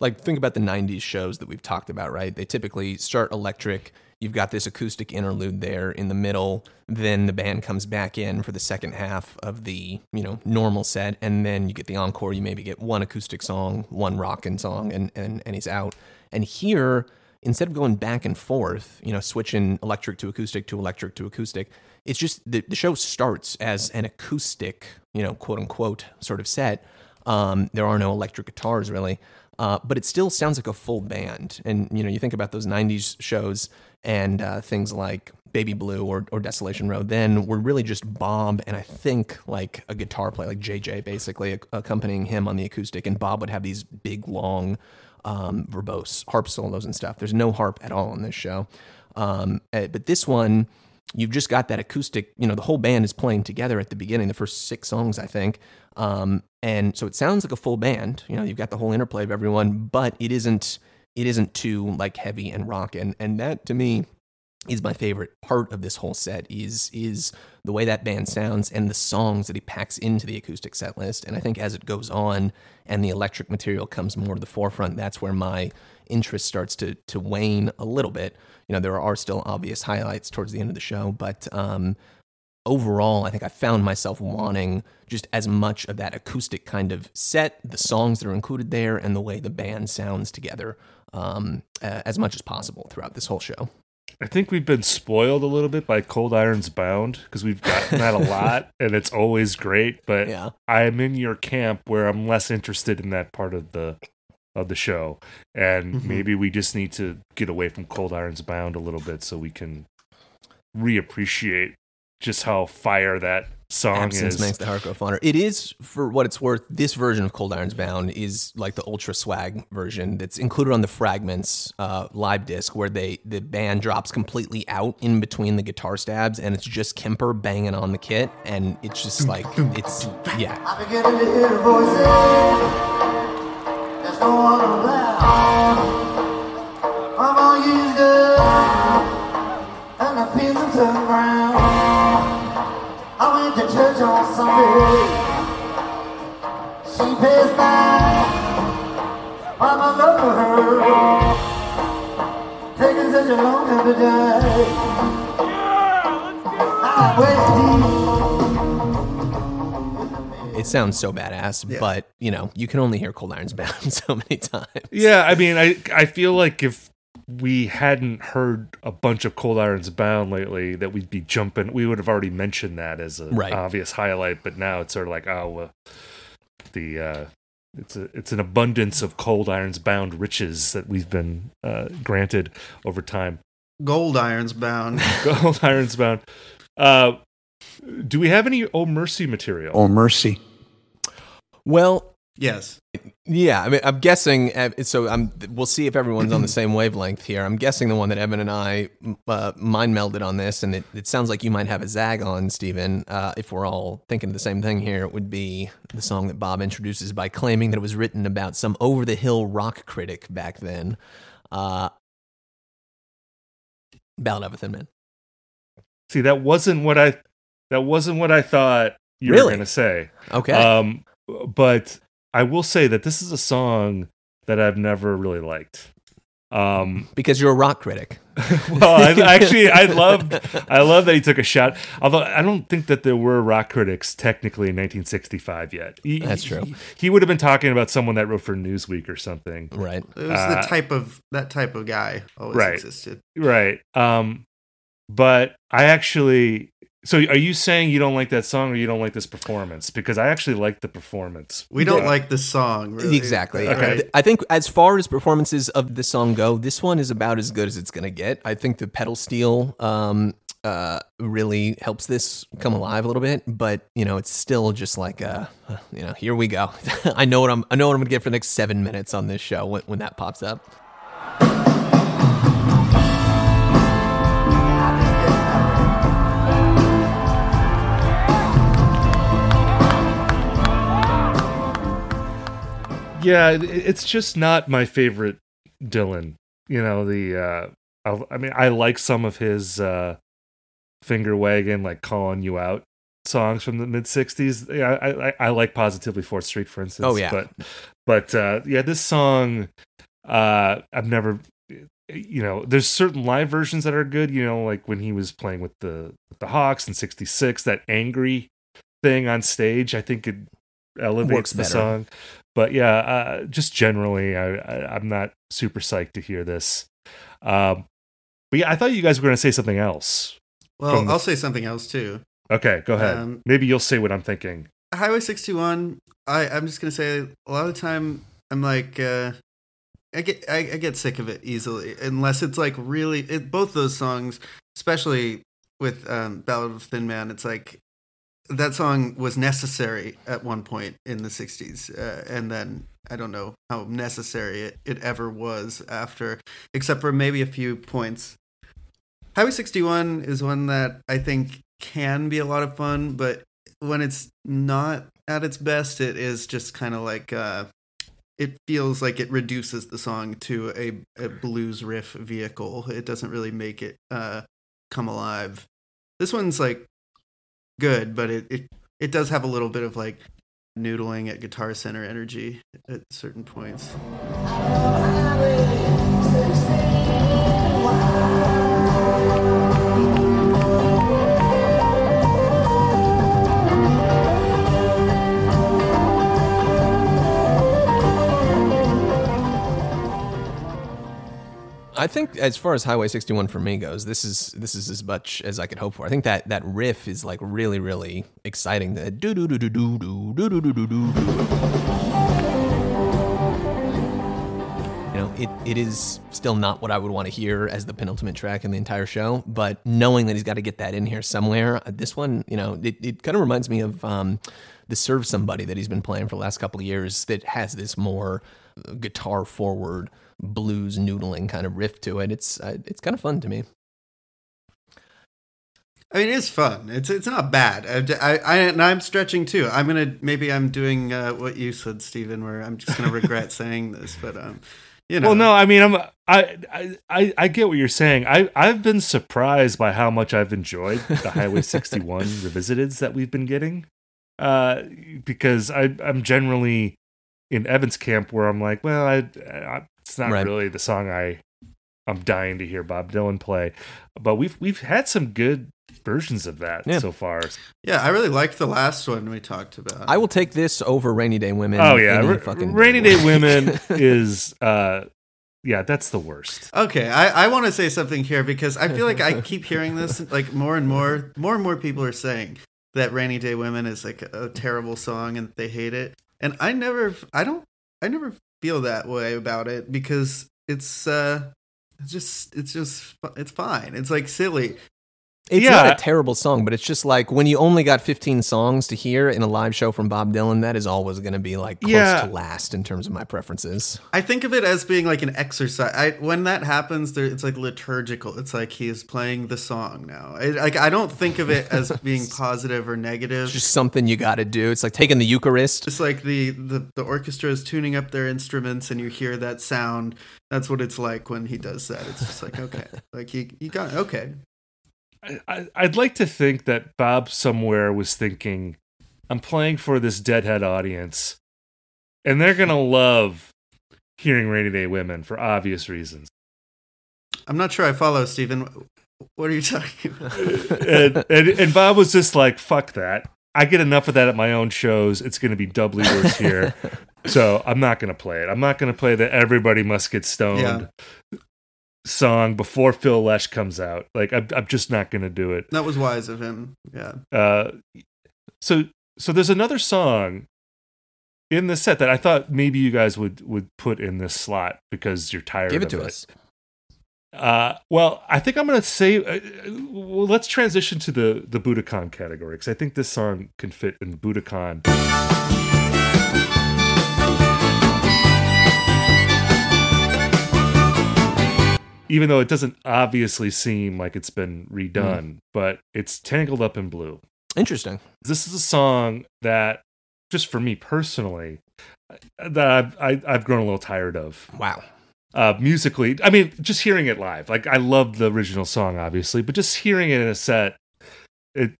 like think about the '90s shows that we've talked about, right? They typically start electric. You've got this acoustic interlude there in the middle. Then the band comes back in for the second half of the you know normal set, and then you get the encore. You maybe get one acoustic song, one rockin' song, and and and he's out. And here instead of going back and forth, you know, switching electric to acoustic to electric to acoustic, it's just the, the show starts as an acoustic, you know, quote unquote sort of set. Um, there are no electric guitars really, uh, but it still sounds like a full band. And, you know, you think about those 90s shows and uh, things like Baby Blue or, or Desolation Row, then we're really just Bob and I think like a guitar player, like JJ basically ac- accompanying him on the acoustic. And Bob would have these big, long, um, verbose harp solos and stuff. There's no harp at all on this show. Um, eh, but this one, you've just got that acoustic, you know, the whole band is playing together at the beginning, the first six songs, I think. Um, and so it sounds like a full band. You know, you've got the whole interplay of everyone, but it isn't it isn't too like heavy and rock and and that to me is my favorite part of this whole set is is the way that band sounds and the songs that he packs into the acoustic set list and i think as it goes on and the electric material comes more to the forefront that's where my interest starts to to wane a little bit you know there are still obvious highlights towards the end of the show but um overall i think i found myself wanting just as much of that acoustic kind of set the songs that are included there and the way the band sounds together um, uh, as much as possible throughout this whole show I think we've been spoiled a little bit by Cold Irons Bound because we've gotten that a lot and it's always great. But yeah I'm in your camp where I'm less interested in that part of the of the show, and Mhm. maybe we just need to get away from Cold Irons Bound a little bit so we can reappreciate just how fire that song absence is. makes the heart grow fonder. It is, for what it's worth, this version of Cold Irons Bound is like the ultra swag version that's included on the Fragments uh, live disc, where they the band drops completely out in between the guitar stabs, and it's just Kemper banging on the kit, and it's just like it's yeah, such a long time to die. I'm way deep. It sounds so badass, Yeah. but you know you can only hear Cold Irons Bound so many times. Yeah, I mean, I I feel like if we hadn't heard a bunch of Cold Irons Bound lately, that we'd be jumping. We would have already mentioned that as an Right. obvious highlight, but now it's sort of like, oh, well, the uh, it's a it's an abundance of Cold Irons Bound riches that we've been uh, granted over time. Gold irons bound. Gold Irons Bound. Uh, do we have any Oh Mercy material? Oh, mercy. Well, yes. Yeah, I mean, I'm guessing. So I'm. We'll see if everyone's on the same wavelength here. I'm guessing the one that Evan and I uh, mind melded on this, and it, it sounds like you might have a zag on, Stephen. Uh, if we're all thinking the same thing here, it would be the song that Bob introduces by claiming that it was written about some over the hill rock critic back then. Uh, Ballad of a Thin Man. See, that wasn't what I that wasn't what I thought you were going to say. Okay. Um, but I will say that this is a song that I've never really liked. Um, Because you're a rock critic. well, I, actually, I loved, I love that he took a shot. Although I don't think that there were rock critics technically in 1965 yet. He- That's true. He, he would have been talking about someone that wrote for Newsweek or something, Right. It was Uh, the type of that type of guy always Right. existed. right? Um, but I actually. So, are you saying you don't like that song or you don't like this performance? Because I actually like the performance. We don't Yeah. like the song. Really. Exactly. Okay. I think as far as performances of the song go, this one is about as good as it's going to get. I think the pedal steel um, uh, really helps this come alive a little bit, but you know, it's still just like, uh, you know, here we go. I know what I'm. I know what I'm going to get for the next seven minutes on this show when, when that pops up. Yeah, it- it's just not my favorite Dylan. You know the. uh I, I mean, I like some of his uh finger wagging, like calling you out songs from the mid '60s. Yeah, I, I I like Positively Fourth Street, for instance. Oh, yeah. but but uh yeah, this song, uh I've never. You know, there's certain live versions that are good. You know, like when he was playing with the with the Hawks in '66, that angry thing on stage. I think it elevates Works the better. song. But yeah, uh, just generally, I, I, I'm not super psyched to hear this. Um, but yeah, I thought you guys were going to say something else. Well, the- I'll say something else too. Okay, go ahead. Um, Maybe you'll say what I'm thinking. Highway 61. I I'm just gonna say a lot of the time I'm like uh, I get I, I get sick of it easily unless it's like really it, both those songs, especially with um, Ballad of Thin Man. It's like that song was necessary at one point in the 60s uh, and then i don't know how necessary it, it ever was after except for maybe a few points. Highway 61 is one that i think can be a lot of fun but when it's not at its best it is just kind of like uh it feels like it reduces the song to a, a blues riff vehicle. It doesn't really make it uh come alive. This one's like good, but it, it it does have a little bit of like noodling at guitar center energy at certain points. I think as far as Highway 61 for me goes, this is this is as much as I could hope for. I think that that riff is like really really exciting. The do do do do do do do do do do do. You know, it, it is still not what I would want to hear as the penultimate track in the entire show, but knowing that he's got to get that in here somewhere, uh, this one, you know, it, it kind of reminds me of um, the Serve Somebody that he's been playing for the last couple of years that has this more uh, guitar forward blues noodling kind of riff to it. It's uh, it's kind of fun to me. I mean, it's fun. It's it's not bad. I, I, I and I'm stretching too. I'm gonna maybe I'm doing uh, what you said, Stephen, where I'm just gonna regret saying this, but um, you know, Well, no, I mean, I'm I I I, I get what you're saying. I I've been surprised by how much I've enjoyed the Highway 61 revisiteds that we've been getting, uh, because I I'm generally in Evan's camp where I'm like, well, I, I it's not Right. really the song I I'm dying to hear Bob Dylan play, but we've we've had some good versions of that Yeah. so far. yeah, I really liked the last one we talked about. I will take this over Rainy Day Women. Oh yeah, any Ra- fucking Rainy Day Women is uh yeah, that's the worst. Okay, I, I want to say something here because I feel like I keep hearing this like more and more more and more people are saying that Rainy Day Women is like a terrible song and they hate it. And I never I don't I never feel that way about it because it's uh it's just it's just it's fine. It's like silly. It's Yeah. not a terrible song, but it's just like when you only got 15 songs to hear in a live show from Bob Dylan, that is always going to be like close Yeah. to last in terms of my preferences. I think of it as being like an exercise. I when that happens, there, it's like liturgical. It's like he is playing the song now. I, like I don't think of it as being positive or negative. It's just something you got to do. It's like taking the Eucharist. Just like the, the the orchestra is tuning up their instruments and you hear that sound. That's what it's like when he does that. It's just like okay, like he you got okay. I- I'd like to think that Bob somewhere was thinking, I'm playing for this deadhead audience, and they're gonna love hearing Rainy Day Women for obvious reasons. I'm not sure I follow, Stephen. What are you talking about? and, and, and Bob was just like, fuck that. I get enough of that at my own shows. It's going to be doubly worse here. so I'm not going to play it. I'm not going to play that Everybody Must Get Stoned song before Phil Lesh comes out. Like, I'm, I'm just not going to do it. That was wise of him. Yeah. Uh, so, so there's another song in the set that I thought maybe you guys would would put in this slot because you're tired. Give it of to us. Uh, well, I think I'm gonna say. Uh, well, let's transition to the the Budokan category because I think this song can fit in Budokan. Even though it doesn't obviously seem like it's been redone, but it's tangled up in blue. Interesting. This is a song that, just for me personally, that I've, I, I've grown a little tired of Wow. uh, musically. I mean, just hearing it live. Like I love the original song, obviously, but just hearing it in a set, it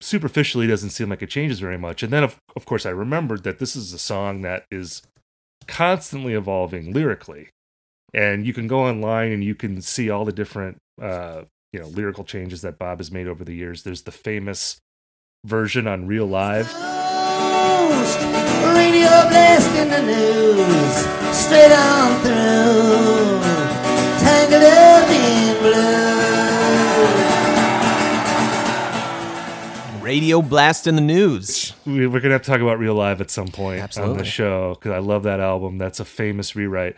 superficially doesn't seem like it changes very much. And then, of of course, I remembered that this is a song that is constantly evolving lyrically, and you can go online and you can see all the different, uh, you know, lyrical changes that Bob has made over the years. There's the famous version on Real Live. Radio blast in the news, straight on through, tangled up in blue. Radio blast in the news. we- we're gonna have to talk about Real Live at some point on the show because I love that album. That's a famous rewrite.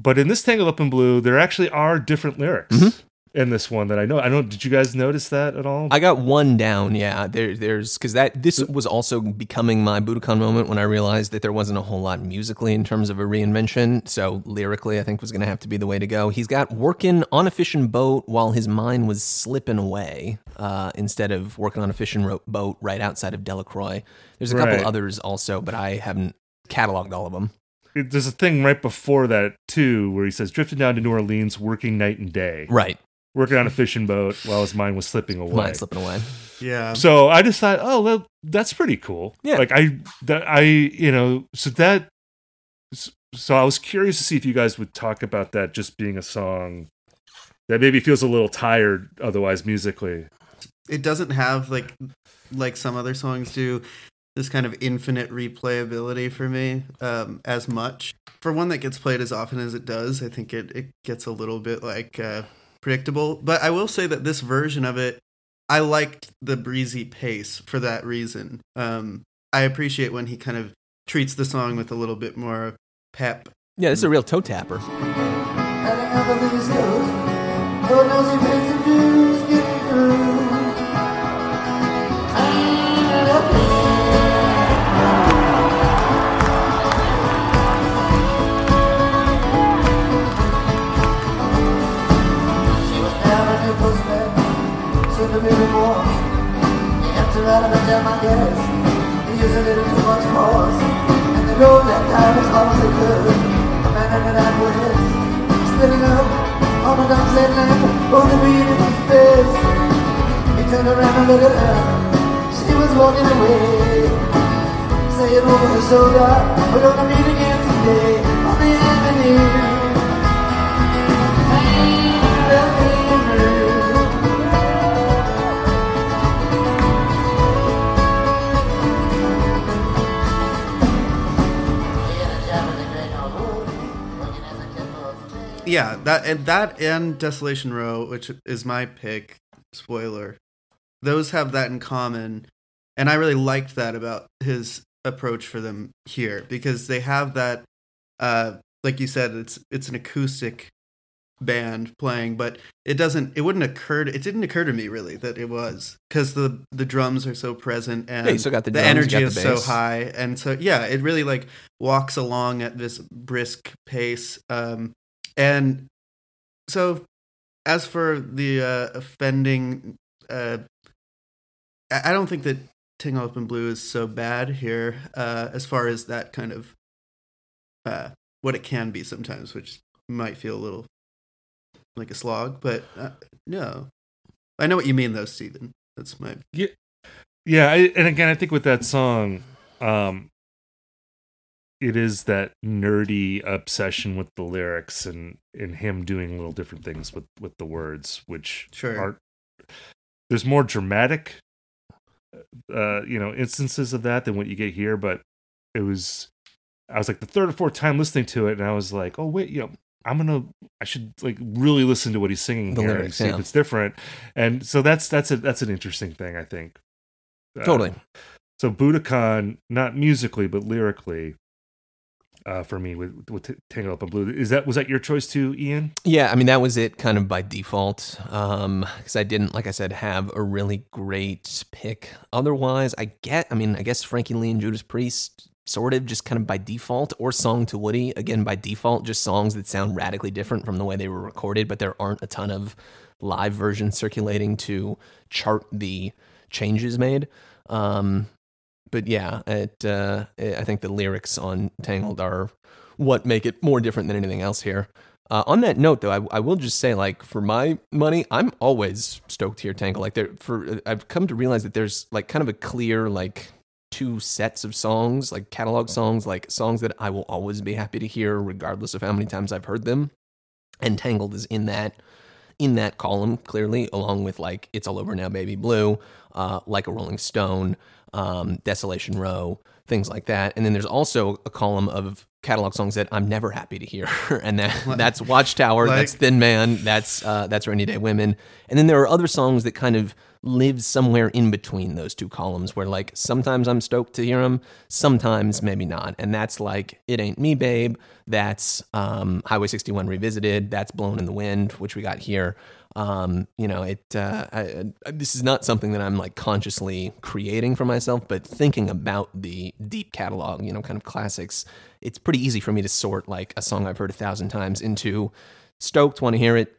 But in this Tangled Up in Blue, there actually are different lyrics Mhm. in this one that I know. I don't. Did you guys notice that at all? I got one down. Yeah, there, there's because that this was also becoming my Budokan moment when I realized that there wasn't a whole lot musically in terms of a reinvention. So lyrically, I think was going to have to be the way to go. He's got working on a fishing boat while his mind was slipping away, uh, instead of working on a fishing ro- boat right outside of Delacroix. There's a couple Right. others also, but I haven't cataloged all of them. It- There's a thing right before that too, where he says, "Drifting down to New Orleans, working night and day, Right, working on a fishing boat while his mind was slipping away." mind slipping away. Yeah. So I just thought, oh, well, that's pretty cool. Yeah. Like I, that I, you know, so that, so I was curious to see if you guys would talk about that just being a song that maybe feels a little tired otherwise musically. it doesn't have like like some other songs do this kind of infinite replayability for me um, as much. For one that gets played as often as it does i think it, it gets a little bit like uh, predictable. But i will say that this version of it i liked the breezy pace for that reason. Um, i appreciate when he kind of treats the song with a little bit more pep. Yeah, this is a real toe tapper. To be remorse. You have to him and jam, I guess. He used a little too much force. And they drove that car as long as they could. A man in an applehead, spinning up on a dump's headland, only reading his best. He turned around and looked at her. She was walking away. Saying over her shoulder, we're gonna meet again today on the avenue. Yeah that and that and desolation row which is my pick spoiler those have that in common and i really liked that about his approach for them here because they have that uh like you said it's it's an acoustic band playing but it doesn't it wouldn't occur to, it didn't occur to me really that it was because the the drums are so present and Yeah, still got the the drums, you energy is the so high and so yeah it really like walks along at this brisk pace um and so as for the uh offending uh i don't think that tangled up in blue is so bad here uh as far as that kind of uh what it can be sometimes which might feel a little like a slog but uh, no i know what you mean though Stephen. that's my Yeah, I, and again, I think with that song, um, it is that nerdy obsession with the lyrics and and him doing little different things with with the words, which Sure. are there's more dramatic, uh, you know, instances of that than what you get here. But it was, I was like the third or fourth time listening to it, and I was like, oh wait, you know. I'm gonna. I should like really listen to what he's singing The here lyrics, and see yeah. if it's different. And so that's that's a that's an interesting thing. I think. Uh, Totally. so Budokan, not musically but lyrically, uh, for me with with Tangled Up in Blue. Is that was that your choice too, Ian? Yeah, I mean that was it kind of by default um cuz I didn't like I said have a really great pick. Otherwise, I get I mean, I guess Frankie Lee and Judas Priest sort of just kind of by default or Song to Woody again by default just songs that sound radically different from the way they were recorded, but there aren't a ton of live versions circulating to chart the changes made. Um but yeah, it uh I think the lyrics on Tangled are what make it more different than anything else here. Uh, on that note, though, I, I will just say, like, for my money, I'm always stoked to hear Tangle. Like, there, for I've come to realize that there's like kind of a clear like two sets of songs, like catalog songs, like songs that I will always be happy to hear, regardless of how many times I've heard them. And Tangled is in that in that column clearly, along with like "It's All Over Now, Baby Blue," uh, "Like a Rolling Stone," um, "Desolation Row," things like that. And then there's also a column of catalog songs that I'm never happy to hear, and that that's Watchtower, Like- that's Thin Man, that's uh, that's Rainy Day Women, and then there are other songs that kind of live somewhere in between those two columns, where like sometimes I'm stoked to hear them, sometimes maybe not, and that's like It Ain't Me, Babe, that's um, Highway 61 Revisited, that's Blowin' in the Wind, which we got here. Um, you know, it. Uh, I, I, this is not something that I'm like consciously creating for myself, but thinking about the deep catalog, you know, kind of classics. It's pretty easy for me to sort like a song I've heard a thousand times into stoked, want to hear it.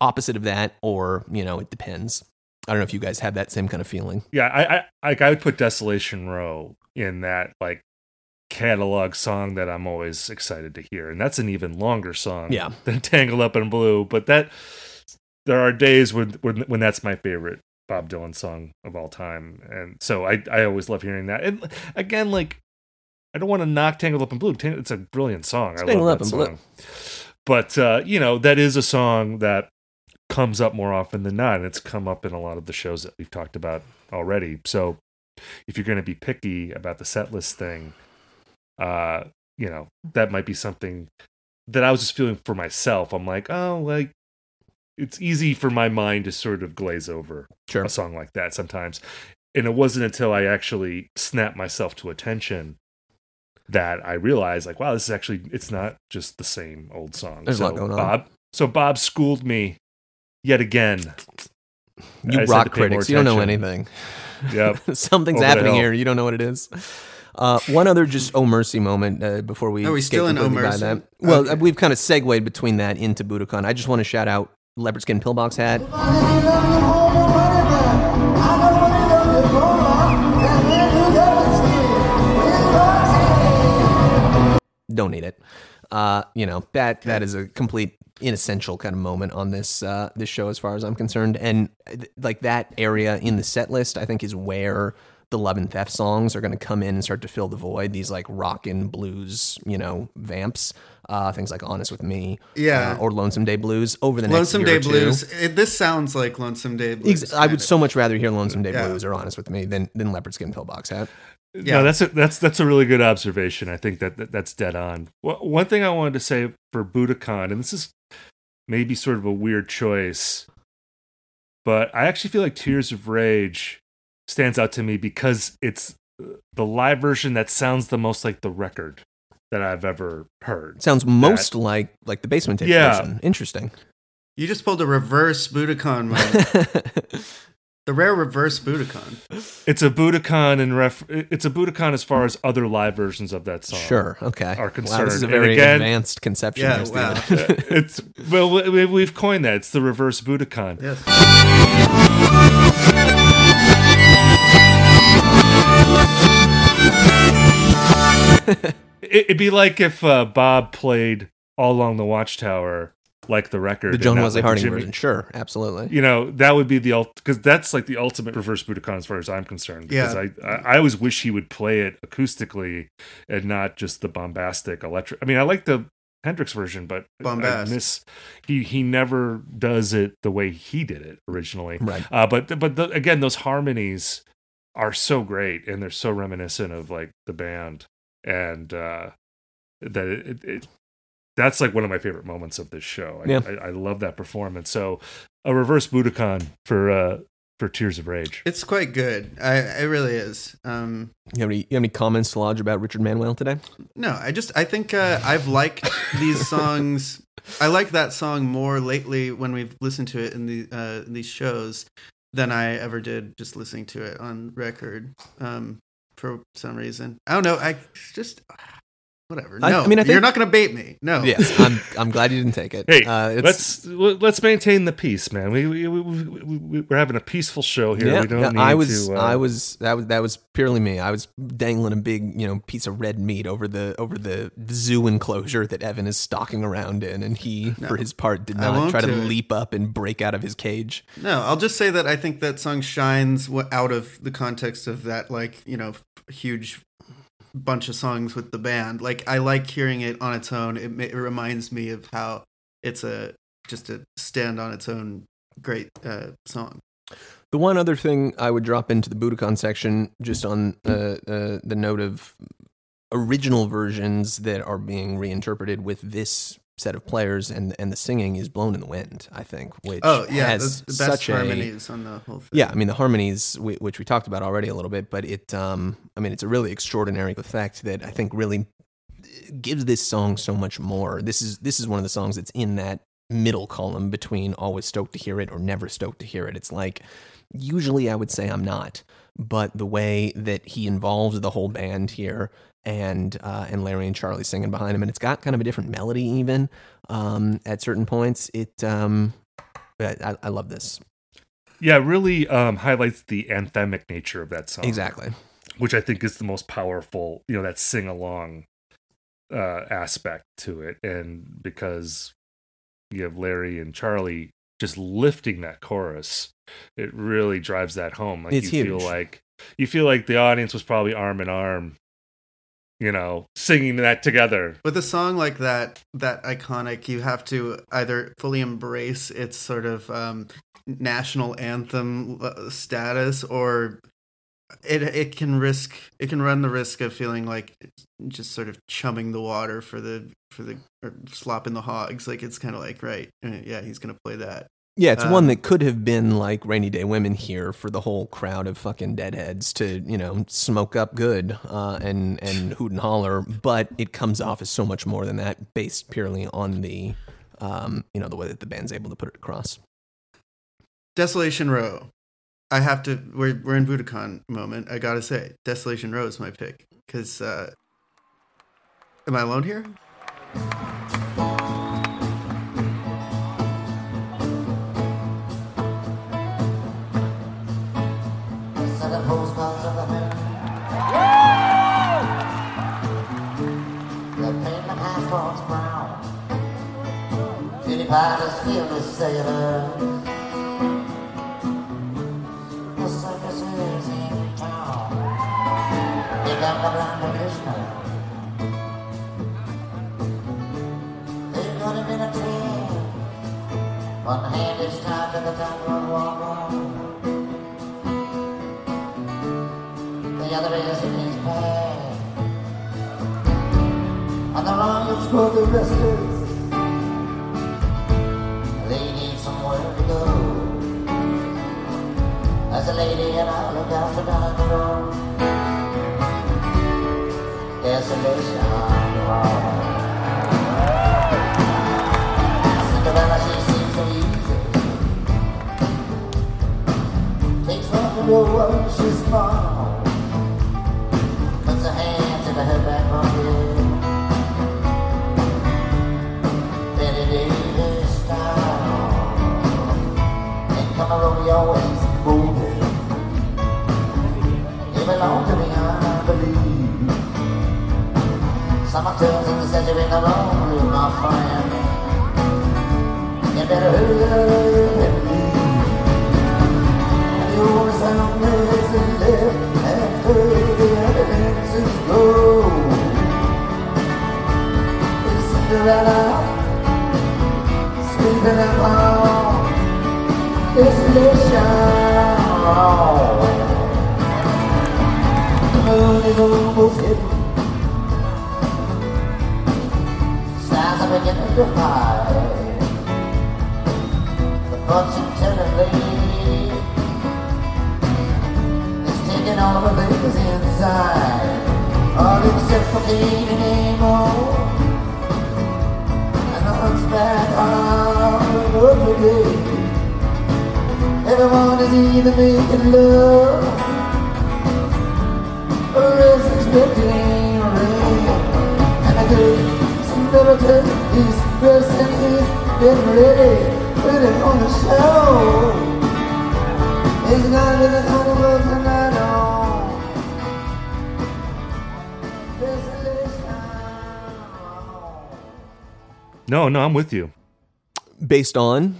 Opposite of that, or you know, it depends. I don't know if you guys have that same kind of feeling. Yeah, I, I I would put Desolation Row in that like catalog song that I'm always excited to hear, and that's an even longer song Yeah. than Tangled Up in Blue. But that there are days when when when that's my favorite Bob Dylan song of all time, and so I I always love hearing that. And again, like I don't want to knock Tangled Up in Blue. It's a brilliant song. I Tangled love Up that in Blue. But uh, you know that is a song that comes up more often than not, and it's come up in a lot of the shows that we've talked about already. So if you're going to be picky about the set list thing, uh, you know that might be something that I was just feeling for myself. I'm like, oh, like it's easy for my mind to sort of glaze over Sure. a song like that sometimes. And it wasn't until I actually snapped myself to attention that I realized, like, wow, this is actually it's not just the same old song. There's a so lot going on. Bob, so Bob schooled me yet again. You I rock to pay more critics, you don't know anything. Yep. Something's Over happening here. You don't know what it is. Uh, one other just oh mercy moment uh, before we Are we skate still in Oh Mercy? that. Well, Okay. uh, we've kind of segued between that into Budokan. I just want to shout out Leopard Skin Pillbox hat. Don't need it. Uh, you know that that is a complete inessential kind of moment on this uh, this show as far as I'm concerned, and uh, like that area in the set list, I think is where the Love and Theft songs are going to come in and start to fill the void. These like rock and blues, you know, vamps, uh, things like Honest with Me, Yeah. uh, or Lonesome Day Blues over the next Lonesome Day or two. Blues. It, this sounds like Lonesome Day Blues. Ex- I would of. so much rather hear Lonesome Day Yeah. Blues or Honest with Me than than Leopard Skin Pillbox hat. Yeah. No, that's a, that's that's a really good observation. I think that, that that's dead on. Well, one thing I wanted to say for Budokan, and this is maybe sort of a weird choice, but I actually feel like Tears of Rage stands out to me because it's uh, the live version that sounds the most like the record that I've ever heard. Sounds most like like the basement tape Yeah. version. Interesting. You just pulled a reverse Budokan mode. the rare reverse Budokan. It's a Budokan and ref. It's a Budokan as far as other live versions of that song. Sure. Okay. Are concerned. Wow, this is a very again- advanced conception. Yeah, there, wow. It's well, we, we've coined that. It's the reverse Budokan. Yes. It, it'd be like if uh, Bob played All Along the Watchtower like the record. The and John Wesley like the Harding version, sure, absolutely. You know, that would be the ult because that's like the ultimate reverse Budokan as far as I'm concerned. Because Yeah. I, I I always wish he would play it acoustically and not just the bombastic electric. I mean, I like the Hendrix version, but I miss he he never does it the way he did it originally. Right. Uh, but but the, again, those harmonies are so great and they're so reminiscent of like the band and uh, that it, it, it that's like one of my favorite moments of this show. I, Yeah. I, I love that performance. So a reverse Budokan for uh, for Tears of Rage. It's quite good. I, it really is. Um, You have any, you have any comments to lodge about Richard Manuel today? no, I just I think uh, I've liked these songs. I like that song more lately when we've listened to it in the uh, in these shows than I ever did just listening to it on record. Um, for some reason, I don't know. I just whatever. No, I mean, I you're not going to bait me. No. Yes, I'm I'm glad you didn't take it. Hey, uh, it's, let's let's maintain the peace, man. We we, we, we, we we're having a peaceful show here. Yeah, we don't yeah, need I was, to. Uh, I was, that was, that was purely me. I was dangling a big, you know, piece of red meat over the over the zoo enclosure that Evan is stalking around in, and he, for his part, did not try to do leap up and break out of his cage. No, I'll just say that I think that song shines out of the context of that, like, you know, huge bunch of songs with the band. Like, I like hearing it on its own. It, it reminds me of how it's a just a stand on its own great uh, song. The one other thing I would drop into the Budokan section, just on uh, uh, the note of original versions that are being reinterpreted with this set of players and and the singing is blowin' in the wind. I think, which Oh, yeah, has the, best such a harmonies on the whole thing. Yeah, I mean the harmonies, whi- which we talked about already a little bit, but it, um, I mean, it's a really extraordinary effect that I think really gives this song so much more. This is this is one of the songs that's in that middle column between always stoked to hear it or never stoked to hear it. It's like usually I would say I'm not, but the way that he involves the whole band here and uh, and Larry and Charlie singing behind him, and it's got kind of a different melody even um, at certain points. It um, I, I- love this yeah, it really um, highlights the anthemic nature of that song. exactly. which I think is the most powerful, you know, that sing along uh, aspect to it. And because you have Larry and Charlie just lifting that chorus, it really drives that home. Like It's you huge. feel like you feel like the audience was probably arm in arm, you know, singing that together. With a song like that, that iconic, you have to either fully embrace its sort of um, national anthem uh, status, or it it can risk it can run the risk of feeling like just sort of chumming the water for the for the or slopping the hogs. Like it's kind of like right, uh, yeah, he's gonna play that. Yeah, it's Um, one that could have been like Rainy Day Women here for the whole crowd of fucking deadheads to, you know, smoke up good uh, and and hoot and holler, but it comes off as so much more than that, based purely on the, um, you know, the way that the band's able to put it across. Desolation Row. I have to. We're we're in Budokan moment. I gotta say, Desolation Row is my pick because. Uh, am I alone here? Sending postcards of the moon. The pavement has gone brown. Anybody's feel the sailors. The circus is in town. They got the blind Krishna. They've got him in a tree. One hand is tied to the top of the wall. The other is in his bag. On the is for the restless. They need somewhere to go. As a lady and I look out the road. Desolation she seems. Takes road, she's. Her back pocket. Bette Davis style. And come a rodeo and some booty. You belong to me, I believe. Turns and says you're in the my friend. You better hurry sleeping alone. Desolation. The moon is almost hidden. Stars are beginning to hide. The fortune teller lady is taking all the things inside, all except for Kate anymore. Hunchback on Notre Dame. Everyone is either making love or is expecting rain. And the good Samaritan is dressing his getting ready, ready for the show. He's gonna be No, no, I'm with you. Based on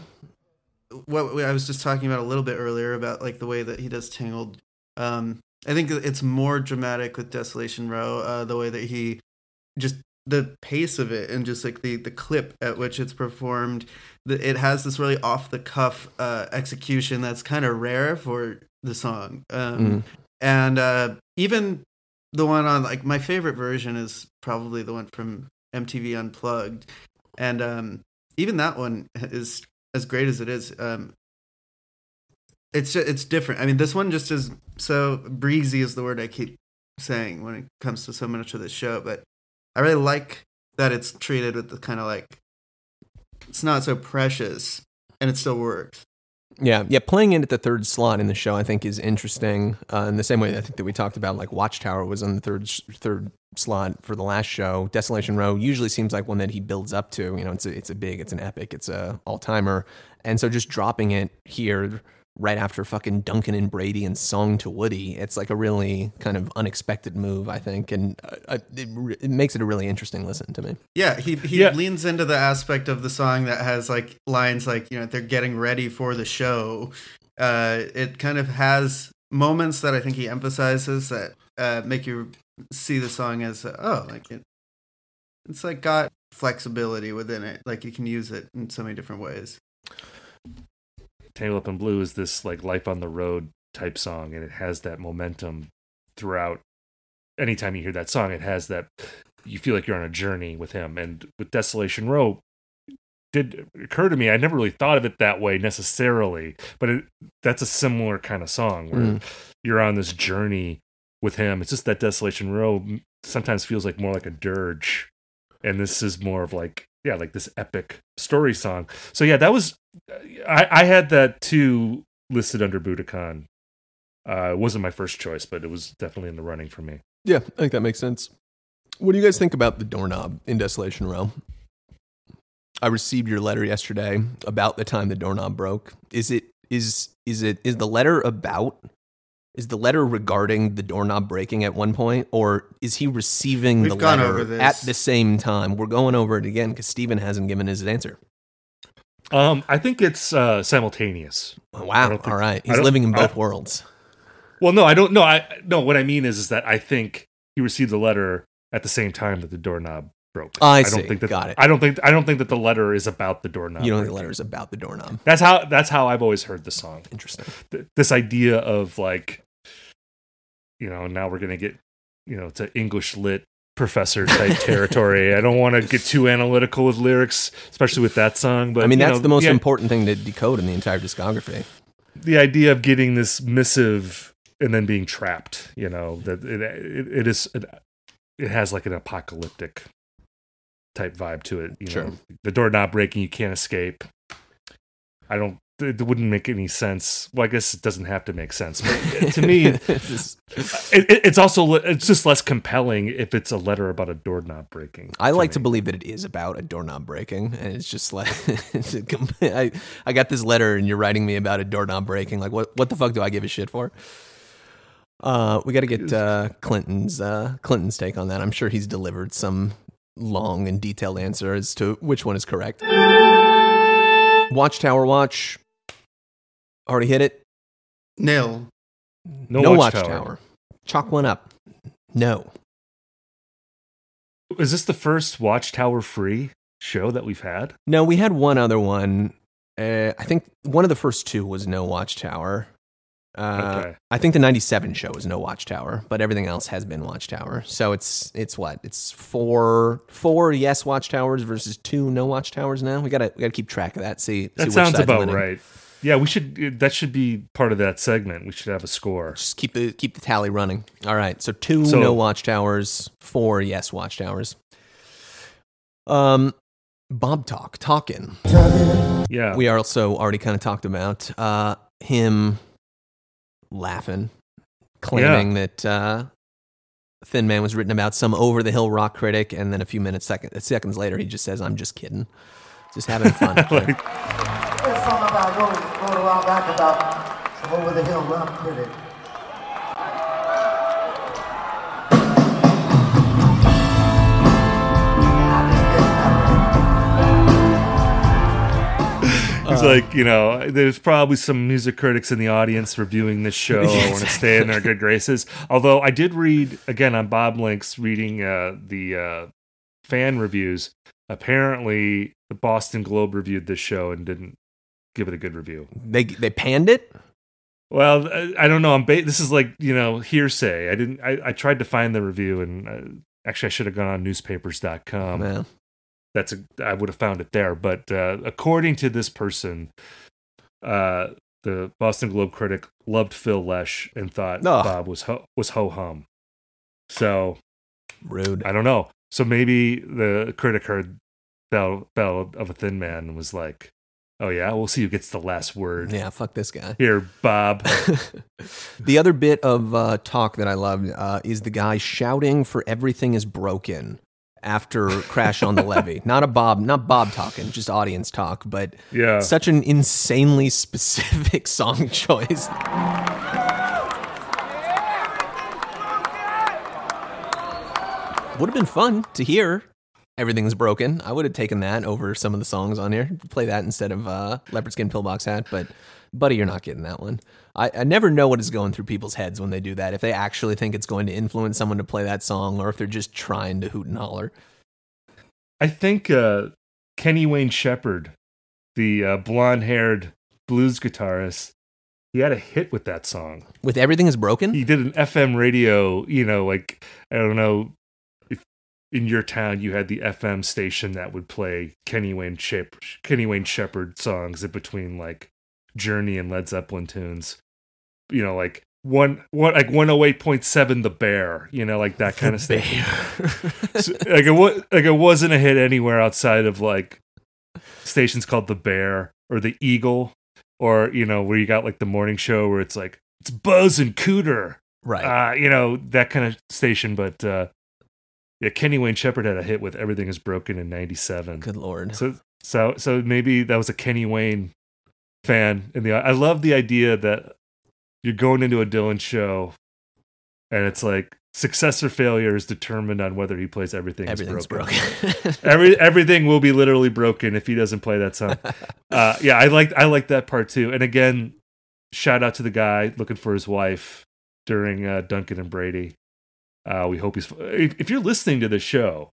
what I was just talking about a little bit earlier about like the way that he does Tangled. Um, I think it's more dramatic with Desolation Row. Uh, the way that he just the pace of it and just like the the clip at which it's performed. It has this really off the cuff uh, execution that's kind of rare for the song. Um, Mm. And uh, even the one on like my favorite version is probably the one from MTV Unplugged, and um, even that one is as great as it is. Um, it's ju- it's different. I mean, this one just is so breezy is the word I keep saying when it comes to so much of this show. But I really like that it's treated with the kind of like it's not so precious and it still works. Yeah, yeah. Playing it at the third slot in the show, I think, is interesting. Uh, in the same way, I think that we talked about, like Watchtower was on the third third slot for the last show. Desolation Row usually seems like one that he builds up to. You know, it's a, it's a big, it's an epic, it's a all timer, and so just dropping it here right after fucking Duncan and Brady and Song to Woody, it's like a really kind of unexpected move, I think, and uh, uh, it, re- it makes it a really interesting listen to me. Yeah, he he Yeah. leans into the aspect of the song that has like lines like you know they're getting ready for the show. Uh, it kind of has moments that I think he emphasizes that uh, make you see the song as uh, oh like it, it's like got flexibility within it. Like you can use it in so many different ways. Tangled Up in Blue is this like life on the road type song, and it has that momentum throughout. Anytime you hear that song, it has that you feel like you're on a journey with him. And with Desolation Row, did occur to me. I never really thought of it that way necessarily, but it, that's a similar kind of song where Mm. you're on this journey with him. It's just that Desolation Row sometimes feels like more like a dirge, and this is more of like yeah, like this epic story song. So yeah, that was I, I had that too listed under Budokan. Uh, it wasn't my first choice, but it was definitely in the running for me. Yeah, I think that makes sense. What do you guys think about the doorknob in Desolation Row? I received your letter yesterday about the time the doorknob broke. Is it is is it is the letter about is the letter regarding the doorknob breaking at one point or is he receiving We've the gone letter over this. at the same time? We're going over it again cuz Steven hasn't given his answer. Um, I think it's uh, simultaneous. Wow. don't think- All right. He's living in I- both worlds. Well, no, I don't. No, I no. What I mean is, is that I think he received the letter at the same time that the doorknob broke. I don't see. think that. Got it. I don't think. I don't think that the letter is about the doorknob. you don't think the breaking. letter is about the doorknob. That's how. That's how I've always heard the song. Interesting. Th- This idea of like, you know, now we're gonna get, you know, to English lit professor type territory. I don't want to get too analytical with lyrics, especially with that song. But I mean, that's know, the most yeah, important thing to decode in the entire discography. the idea of getting this missive and then being trapped you know that it, it, it is it, it has like an apocalyptic type vibe to it you Sure. know the door not breaking you can't escape i don't it wouldn't make any sense well i guess it doesn't have to make sense but to me it, it, it's also it's just less compelling if it's a letter about a doorknob breaking I like to believe that it is about a doorknob breaking, and it's just like it's a I, I got this letter, and you're writing me about a doorknob breaking. Like, what what the fuck do I give a shit for? Uh, we got to get uh, Clinton's uh, Clinton's take on that. I'm sure he's delivered some long and detailed answer as to which one is correct. Watchtower Watch. Already hit it. Nil. No Watchtower. Watchtower. Chalk one up. No. Is this the first Watchtower free show that we've had? No, we had one other one. Uh, I think one of the first two was no Watchtower. Uh, Okay. I think the '97 show was no Watchtower, but everything else has been Watchtower. So it's it's what it's four four yes Watchtowers versus two no Watchtowers now. We gotta we gotta keep track of that. See, see That which sounds side's about winning. right. Yeah, we should. That should be part of that segment. We should have a score. Just keep the keep the tally running. All right, so two So- no Watchtowers, four yes Watchtowers. Um, Bob talk talking. Yeah, we also already kind of talked about uh, him laughing, claiming that uh, Thin Man was written about some over the hill rock critic, and then a few minutes second, seconds later, he just says, "I'm just kidding, just having fun." Like, There's a song about wrote, wrote a while back about some over the hill rock critic. He's like, you know, there's probably some music critics in the audience reviewing this show. I want to stay in their good graces. Although I did read again on Bob Links reading uh, the uh, fan reviews. Apparently, the Boston Globe reviewed this show and didn't give it a good review. They they panned it. Well, I, I don't know. I'm ba- this is like you know hearsay. I didn't. I, I tried to find the review and uh, actually I should have gone on newspapers.com. Well, that's a, I would have found it there. But uh, according to this person, uh, the Boston Globe critic loved Phil Lesh and thought Ugh. Bob was ho- was ho hum. So rude. I don't know. So maybe the critic heard Bell Bell of a Thin Man and was like, "Oh yeah, we'll see who gets the last word." Yeah, fuck this guy. Here, Bob. the other bit of uh, talk that I loved uh, is the guy shouting for everything is broken after Crash on the Levee. Not a Bob, not Bob talking, just audience talk, but Yeah. such an insanely specific song choice. Would have been fun to hear. Everything's broken. I would have taken that over some of the songs on here. Play that instead of uh, Leopard Skin Pillbox Hat. But, buddy, you're not getting that one. I, I never know what is going through people's heads when they do that. If they actually think it's going to influence someone to play that song, or if they're just trying to hoot and holler. I think uh, Kenny Wayne Shepherd, the uh, blonde haired blues guitarist, he had a hit with that song. With Everything is Broken? He did an FM radio, you know, like, I don't know in your town you had the FM station that would play Kenny Wayne, Shep- Kenny Wayne Shepherd songs in between like Journey and Led Zeppelin tunes. You know, like one, one like 108.7 The Bear, you know, like that kind of stuff. So, like it was like it wasn't a hit anywhere outside of like stations called the Bear or the Eagle, or you know where you got like the morning show where it's like it's Buzz and Cooter, right. uh, you know that kind of station. But uh, yeah, Kenny Wayne Shepherd had a hit with "Everything Is Broken" in '97. Good lord. So so so maybe that was a Kenny Wayne fan. In the I love the idea that you're going into a Dylan show, and it's like success or failure is determined on whether he plays everything. is Everything's broken. broken. Every everything will be literally broken if he doesn't play that song. Uh, yeah, I like I like that part too. And again, shout out to the guy looking for his wife during uh, Duncan and Brady. Uh, we hope he's. If, if you're listening to the show,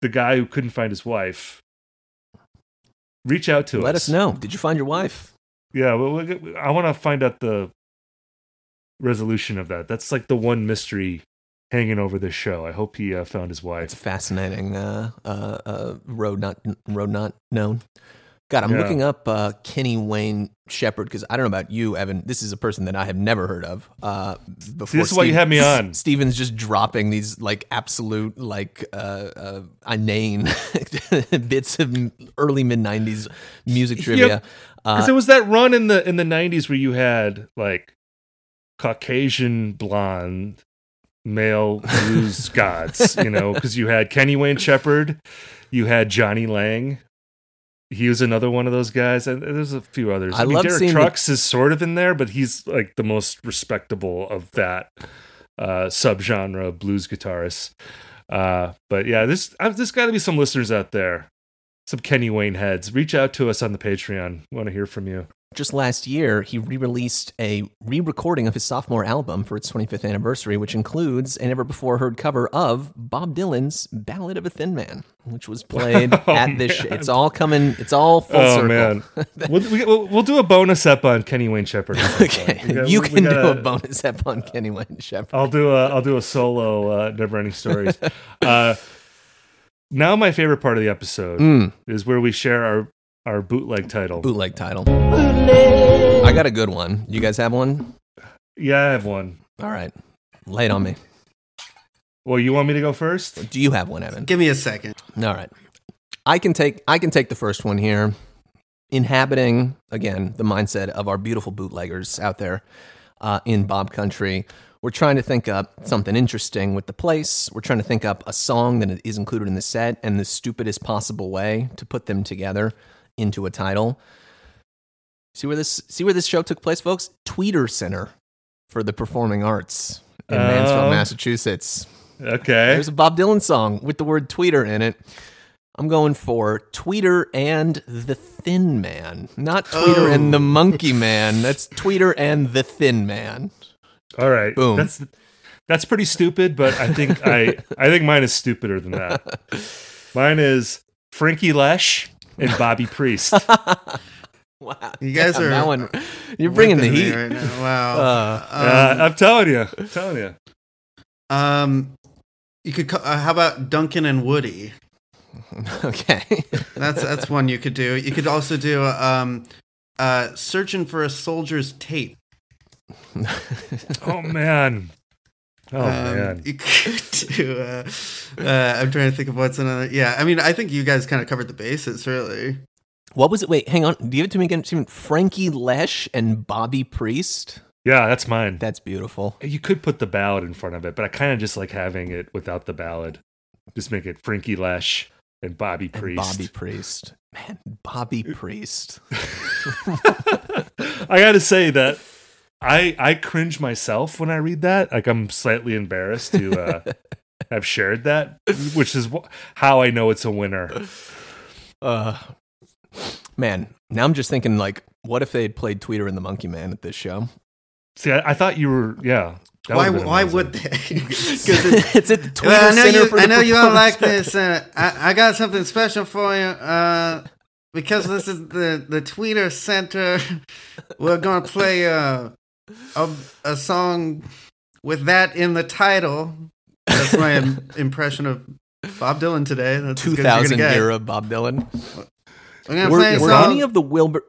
the guy who couldn't find his wife, reach out to Let us. Let us know. Did you find your wife? Yeah, well, I want to find out the resolution of that. That's like the one mystery hanging over this show. I hope he uh, found his It's wife. a fascinating uh, uh, uh, road not road not known. God, I'm Yeah. looking up uh, Kenny Wayne Shepherd because I don't know about you, Evan. This is a person that I have never heard of. Uh, before See, this is why you had me on. Steven's just dropping these like absolute like uh, uh, inane bits of early mid '90s music trivia. Because Uh, there was that run in the in the '90s where you had like Caucasian blonde male blues gods, you know, because you had Kenny Wayne Shepherd, you had Jonny Lang. He was another one of those guys, and there's a few others. I I, mean, love Derek seeing the- Trucks is sort of in there, but he's like the most respectable of that uh, subgenre of blues guitarists. Uh, but yeah, this uh, there's got to be some listeners out there some Kenny Wayne heads, reach out to us on the Patreon. We want to hear from you. Just last year, he re released a re recording of his sophomore album for its 25th anniversary, which includes a never before heard cover of Bob Dylan's Ballad of a Thin Man, which was played Oh, at this. Sh- it's all coming, it's all full oh circle. man, we'll, we, we'll, we'll do a bonus up on Kenny Wayne Shepherd. Okay, got- you we can do gotta- a bonus ep on Kenny Wayne Shepherd. I'll do a I'll do a solo uh, never ending stories. uh, now my favorite part of the episode Mm, is where we share our our bootleg title. bootleg title. I got a good one. You guys have one? yeah, I have one. All right, lay it on me. Well, you want me to go first? Do you have one, Evan? Give me a second. All right. I can take I can take the first one here. Inhabiting again the mindset of our beautiful bootleggers out there uh, in Bob Country. We're trying to think up something interesting with the place. We're trying to think up a song that is included in the set and the stupidest possible way to put them together into a title. See where this see where this show took place, folks? Tweeter Center for the Performing Arts in uh, Mansfield, Oh. Massachusetts. Okay. There's a Bob Dylan song with the word tweeter in it. I'm going for Tweeter and the Thin Man. Not Tweeter Oh. and the oh. Monkey Man. That's Tweeter and the Thin Man. All right. Boom. That's that's pretty stupid, but I think I I think mine is stupider than that. Mine is Frankie Lesh and Bobby Priest. Wow. You guys Damn, are that one. You're bringing the heat. right now. Wow. Uh, Uh, Um, I'm telling you, I'm telling you. um, you could. Uh, how about Duncan and Woody? okay. That's that's one you could do. You could also do um, uh, searching for a soldier's tape. Oh man. Oh Um, man. You could do. Uh, uh, I'm trying to think of what's another. Yeah, I mean, I think you guys kind of covered the bases, really. what was it? Wait, hang on. Give it to me again. Frankie Lesh and Bobby Priest. Yeah, that's mine. That's beautiful. You could put the ballad in front of it, but I kind of just like having it without the ballad. Just make it Frankie Lesh and Bobby And Priest. Bobby Priest. Man, Bobby Priest. I got to say that I I cringe myself when I read that. Like I'm slightly embarrassed to uh, have shared that, which is wh- how I know it's a winner. Uh, man, now I'm just thinking like, what if they had played Tweeter and the Monkey Man at this show? See, I, I thought you were yeah. that Why? would've Why would they? Because it's at the Tweeter Well, I know Center you. for I know you don't like this. Uh, I, I got something special for you. Uh, because this is the the Tweeter Center. We're gonna play uh, a a song with that in the title. That's my im- impression of Bob Dylan today. That's as good as 2000 gonna get. era Bob Dylan. Were, were any of the Wilbur?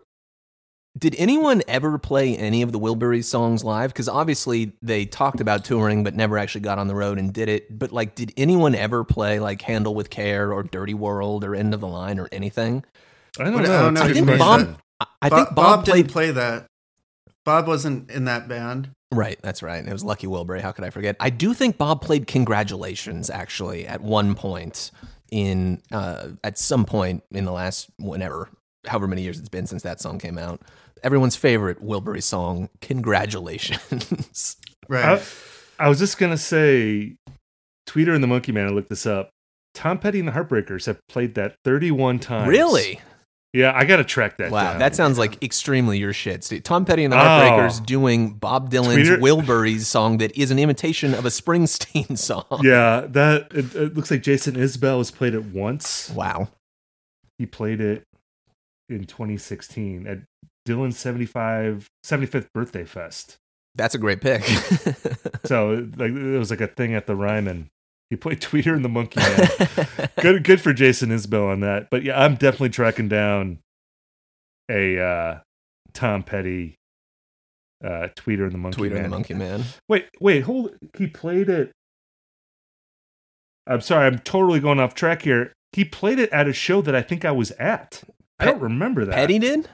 Did anyone ever play any of the Wilburys songs live? Because obviously they talked about touring, but never actually got on the road and did it. But like, did anyone ever play like "Handle with Care" or "Dirty World" or "End of the Line" or anything? I don't What- know. I don't know a I who good think Bob. question. I- I Bo- think Bob, played. didn't play that. Bob wasn't in that band. Right, that's right. It was Lucky Wilbury. How could I forget? I do think Bob played "Congratulations" actually at one point in uh, at some point in the last whenever, however many years it's been since that song came out. Everyone's favorite Wilbury song, "Congratulations." Right. I, I was just gonna say, Tweeter and the Monkey Man. I looked this up. Tom Petty and the Heartbreakers have played that 31 times. really? Yeah, I gotta track that. Wow, down. that sounds like extremely your shit. Tom Petty and the Oh. Heartbreakers doing Bob Dylan's Tweeter- Wilburys song that is an imitation of a Springsteen song. yeah. That it, it looks like Jason Isbell has played it once. Wow. He played it in 2016 at Dylan's 75 75th birthday fest. That's a great pick. So like it was like a thing at the Ryman. He played Tweeter and the Monkey Man. good good for Jason Isbell on that. But yeah, I'm definitely tracking down a uh, Tom Petty uh, Tweeter and the Monkey Tweeter Man. and the Monkey Man. Wait, wait, hold. He played it. I'm sorry, I'm totally going off track here. He played it at a show that I think I was at. I don't remember that. Petty did?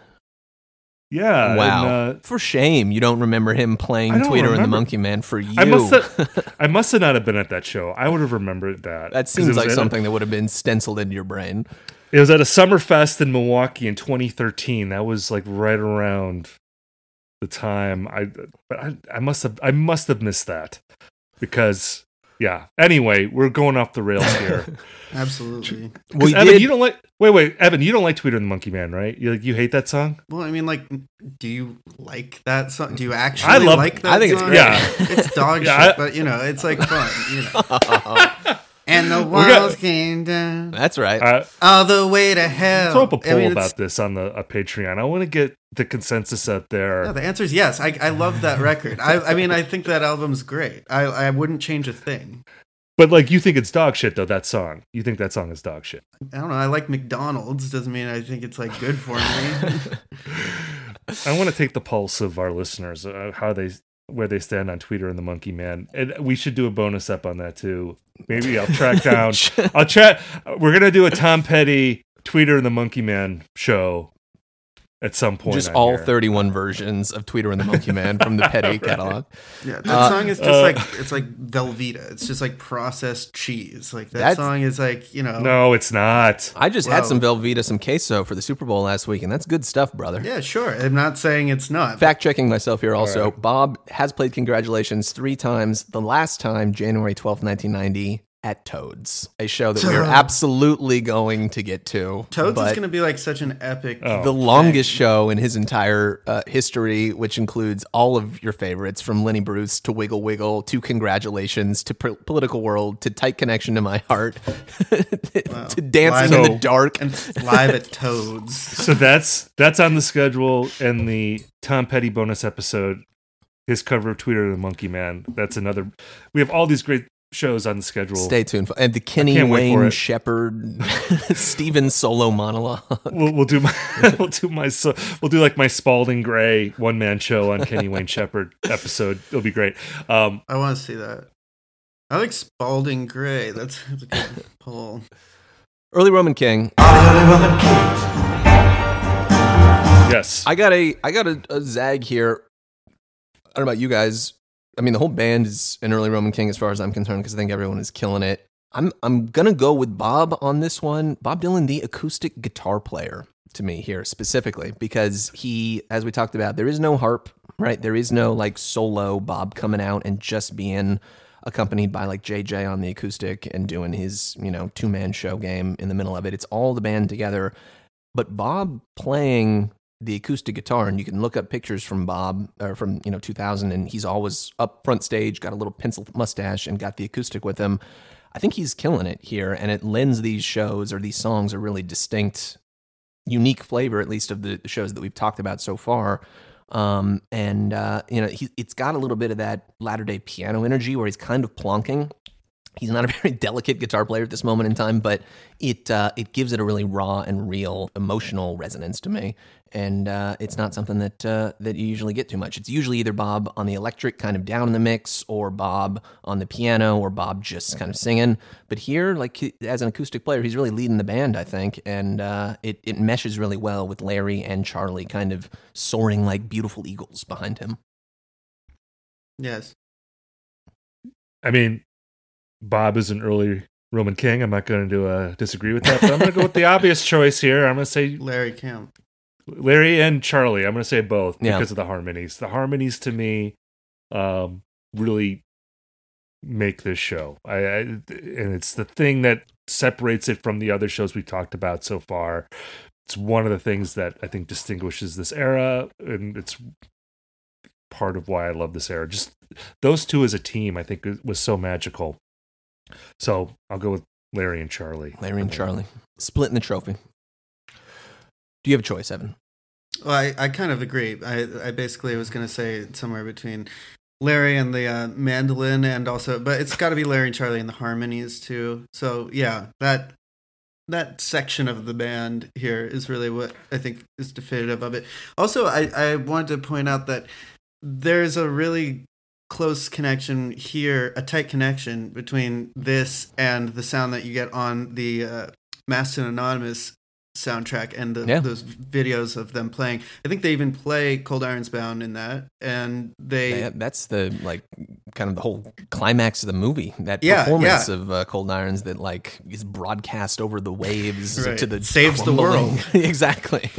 Yeah. wow. and, uh, for shame, you don't remember him playing Tweeter and the. Monkey Man for you. I must have. I must have not have been at that show. I would have remembered that. That seems like at a- something that would have been stenciled into your brain. It was at a summer fest in Milwaukee in 2013. That was like right around the time I. But I, I must have. I must have missed that because yeah. Anyway, we're going off the rails here. Absolutely. We Evan, did. you don't like. Wait, wait, Evan, you don't like Tweeter and the Monkey Man, right? You like you hate that song? Well, I mean, like, do you like that song? Do you actually I love- like that I think it's song? great. Yeah. It's dog Yeah, shit, I- but, you know, it's, like, fun, you know. and the We're walls came down That's right. Uh, all the way to hell. throw up a I poll mean, about this on the a Patreon. I want to get the consensus out there. No, the answer is yes. I, I love that record. I, I mean, I think that album's great. I, I wouldn't change a thing. But like, you think it's dog shit though? That song, you think that song is dog shit? I don't know. I like McDonald's. Doesn't mean I think it's like good for me. I want to take the pulse of our listeners, uh, how they where they stand on Tweeter and the Monkey Man, and we should do a bonus up on that too. Maybe I'll track down. I'll track. We're gonna do a Tom Petty Tweeter and the Monkey Man show at some point. Just on all here. 31 versions of Tweeter and the Monkey Man from the Petty catalog. yeah, that Uh, song is just uh, like it's like Velveeta. It's just like processed cheese. Like that song is like you know. No, it's not. I just had some Velveeta, some queso for the Super Bowl last week, and that's good stuff, brother. Yeah, sure. I'm not saying it's not. Fact checking myself here also. right. Bob has played Congratulations three times. The last time, January 12th, 1990, at Toads, a show that we're absolutely going to get to. Toads is going to be like such an epic. Oh. the longest show in his entire uh, history, which includes all of your favorites from Lenny Bruce to Wiggle Wiggle to Congratulations to P- Political World to Tight Connection to My Heart to Dancing in the Dark. and live at Toads. So that's that's on the schedule, and the Tom Petty bonus episode, his cover of Tweeter and the Monkey Man. That's another. We have all these great shows on the schedule. Stay tuned. And the Kenny can't wait for Wayne. Shepherd Steven solo monologue. We'll, we'll do my we'll do my so- we'll do like my Spalding Gray one man show on Kenny Wayne Shepherd episode. It'll be great. Um, I want to see that. I like Spalding Gray. That's, that's a good poll. Early Roman King. yes, I got a I got a, a zag here. I don't know about you guys. I mean, the whole band is an early Roman King as far as I'm concerned because I think everyone is killing it. I'm I'm gonna go with Bob on this one. Bob Dylan, the acoustic guitar player, to me here specifically because he, as we talked about, there is no harp, right? There is no like solo Bob coming out and just being accompanied by like JJ on the acoustic and doing his you know two man show game in the middle of it. It's all the band together but Bob playing the acoustic guitar, and you can look up pictures from Bob or from you know 2000, and he's always up front stage, got a little pencil mustache, and got the acoustic with him. I think he's killing it here, and it lends these shows or these songs a really distinct, unique flavor, at least of the shows that we've talked about so far. Um, and uh, you know, he, it's got a little bit of that latter day piano energy where he's kind of plonking. He's not a very delicate guitar player at this moment in time, but it uh, it gives it a really raw and real emotional resonance to me, and uh, it's not something that uh, that you usually get too much. It's usually either Bob on the electric, kind of down in the mix, or Bob on the piano, or Bob just kind of singing. But here, like as an acoustic player, he's really leading the band, I think, and uh, it it meshes really well with Larry and Charlie, kind of soaring like beautiful eagles behind him. Yes. I mean, Bob is an early Roman king. I'm not going to uh, disagree with that, but I'm going to go with the obvious choice here. I'm going to say Larry Camp. Larry and Charlie. I'm going to say both Yeah. because of the harmonies. The harmonies to me um, really make this show. I, I and it's the thing that separates it from the other shows we've talked about so far. It's one of the things that I think distinguishes this era, and it's part of why I love this era. Just those two as a team, I think, was so magical. So I'll go with Larry and Charlie. Larry and Charlie splitting the trophy. Do you have a choice, Evan? Well, I, I kind of agree. I, I basically was going to say somewhere between Larry and the uh, mandolin, and also, but it's got to be Larry and Charlie and the harmonies too. So yeah, that that section of the band here is really what I think is definitive of it. Also, I, I wanted to point out that there's a really close connection here, a tight connection between this and the sound that you get on the uh, Anonymous soundtrack and the, Yeah. those videos of them playing. I think they even play Cold Irons Bound in that, and they Yeah, that's the like kind of the whole climax of the movie. That Yeah, performance of uh, Cold Irons that like is broadcast over the waves Right. to the Saves the world. exactly.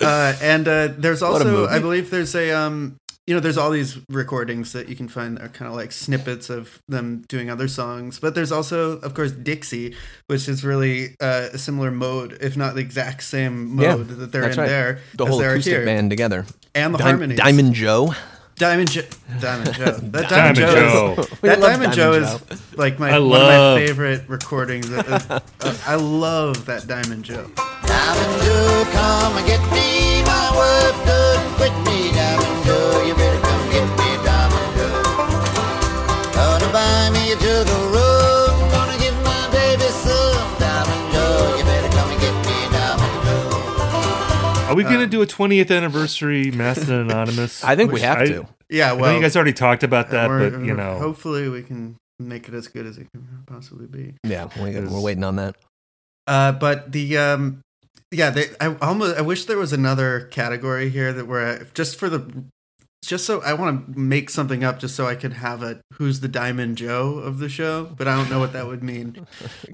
uh, and uh, there's also. I believe, there's a um, you know, there's all these recordings that you can find that are kind of like snippets of them doing other songs. But there's also, of course, Dixie, which is really uh, a similar mode, if not the exact same Yeah, mode that they're in right. there. The whole they acoustic here. band together. and the Di- harmonies. Diamond Joe. Diamond, jo- Diamond Joe. That Diamond Diamond, Joe. Joe. Is, that love Diamond, Joe is like my I one of my favorite recordings. Uh, uh, I love that Diamond Joe. Diamond Joe, come and get me. My wife done quit me. Are we going to do a 20th anniversary Mastodon Anonymous? I think we Which have I- to. Yeah, I well, know you guys already talked about that, we're- but you know, hopefully we can make it as good as it can possibly be. Yeah, we, Is- we're waiting on that. Uh, but the um, yeah, they, I almost I wish there was another category here that where I, just for the just so I want to make something up just so I could have a who's the Diamond Joe of the show, but I don't know what that would mean.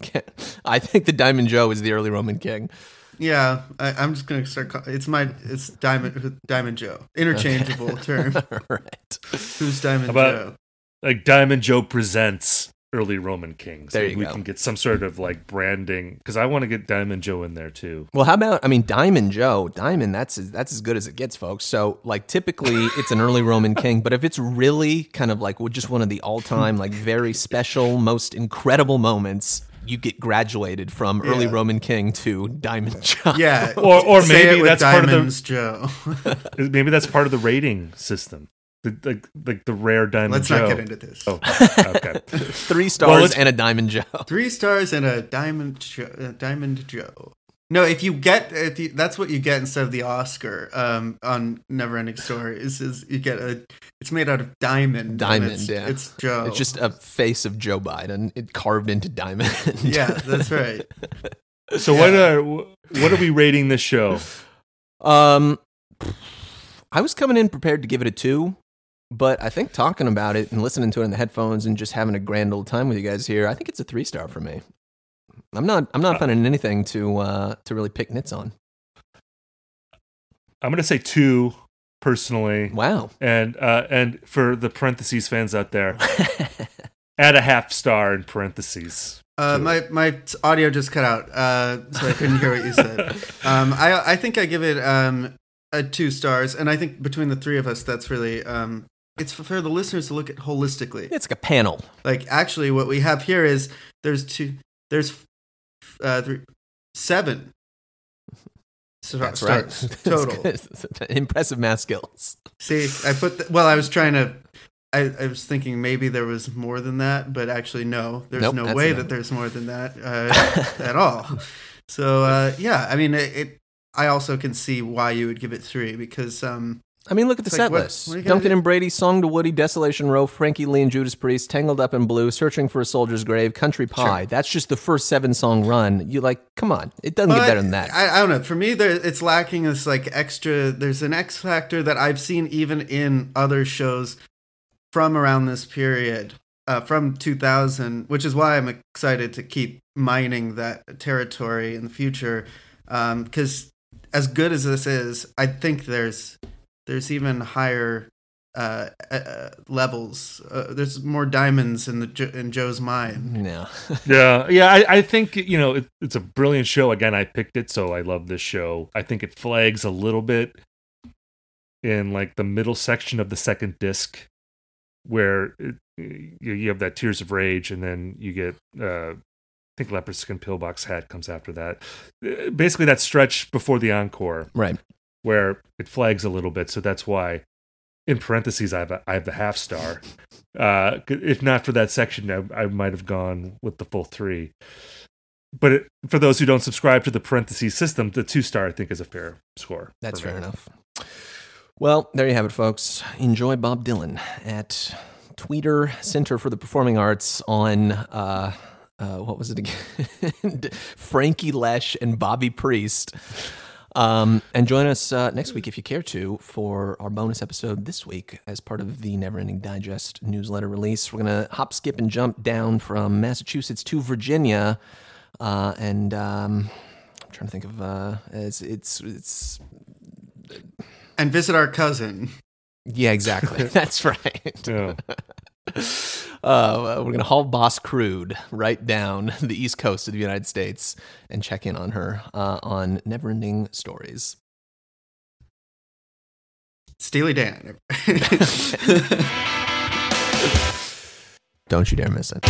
I think the Diamond Joe is the early Roman king. Yeah, I, I'm just gonna start. Call, it's my it's Diamond Diamond Joe, interchangeable term. right. Who's Diamond How about- Joe? like Diamond Joe presents early Roman kings. There Like, you we go. can get some sort of like branding because I want to get Diamond Joe in there too. Well, how about I mean Diamond Joe? Diamond, that's that's as good as it gets, folks. So, like typically it's an early Roman king, but if it's really kind of like just one of the all-time like very special, most incredible moments, you get graduated from early Roman king to Diamond Joe. Yeah, Or- or say maybe it with that's part of the- Joe. Maybe that's part of the rating system. The, like like the rare Diamond Let's Joe. not get into this. Oh, okay. Three stars let's- and a Diamond Joe. Three stars and a diamond, jo- uh, diamond Joe. No, if you get if you, that's what you get instead of the Oscar um, on Neverending Story is, is you get a it's made out of diamond. Diamond, it's, yeah. It's Joe. It's just a face of Joe Biden, it carved into diamond. yeah, that's right. So what are what are we rating this show? Um, I was coming in prepared to give it a two, but I think talking about it and listening to it in the headphones and just having a grand old time with you guys here, I think it's a three star for me. I'm not. I'm not finding anything to uh, to really pick nits on. I'm gonna say two personally, Wow. and uh, and for the parentheses fans out there, add a half star in parentheses. Uh, my my audio just cut out, uh, so I couldn't hear what you said. Um, I I think I give it um, a two stars, and I think between the three of us, that's really um, it's for the listeners to look at holistically. It's like a panel. Like actually, what we have here is there's two, there's uh, three, seven. So That's right. total. Good. Impressive math skills. See, I put the, well, I was trying to. I, I was thinking maybe there was more than that, but actually no, there's Nope, no way enough. that there's more than that uh, at all. So uh, yeah, I mean, it, it. I also can see why you would give it three because um, I mean, look at the It's set what- list. what are you gonna Duncan do? and Brady, Song to Woody, Desolation Row, Frankie Lee and Judas Priest, Tangled Up in Blue, Searching for a Soldier's Grave, Country Pie. That's just the first seven song run. You like, come on, it doesn't get better than that. I, I don't know. For me, there it's lacking this like extra. There's an X factor that I've seen even in other shows from around this period, uh, from 2000, which is why I'm excited to keep mining that territory in the future. Because as good as this is, I think there's there's even higher. Uh, uh, levels. Uh, there's more diamonds in the in Joe's mind. no. Yeah, yeah. I, I think you know it, it's a brilliant show. Again, I picked it, so I love this show. I think it flags a little bit in like the middle section of the second disc, where it, you, you have that Tears of Rage, and then you get uh, I think Leopard Skin Pillbox Hat comes after that. Uh, Basically, that stretch before the encore right. Where it flags a little bit. So that's why, in parentheses, I have a, I have the half star. Uh, if not for that section, I, I might have gone with the full three. But it, for those who don't subscribe to the parentheses system, the two star I think is a fair score. That's fair enough. Well, there you have it, folks. Enjoy Bob Dylan at Tweeter Center for the Performing Arts on uh, uh, what was it again? Frankie Lesh and Bobby Priest. Um, and join us uh, next week if you care to for our bonus episode this week as part of the Neverending Digest newsletter release. We're going to hop, skip, and jump down from Massachusetts to Virginia. Uh, and um, I'm trying to think of uh, it's it's it's And visit our cousin. Yeah, exactly. That's right. Yeah. Uh, we're gonna haul Boss Crude right down the east coast of the United States and check in on her uh, on Neverending Stories. Steely Dan. Don't you dare miss it.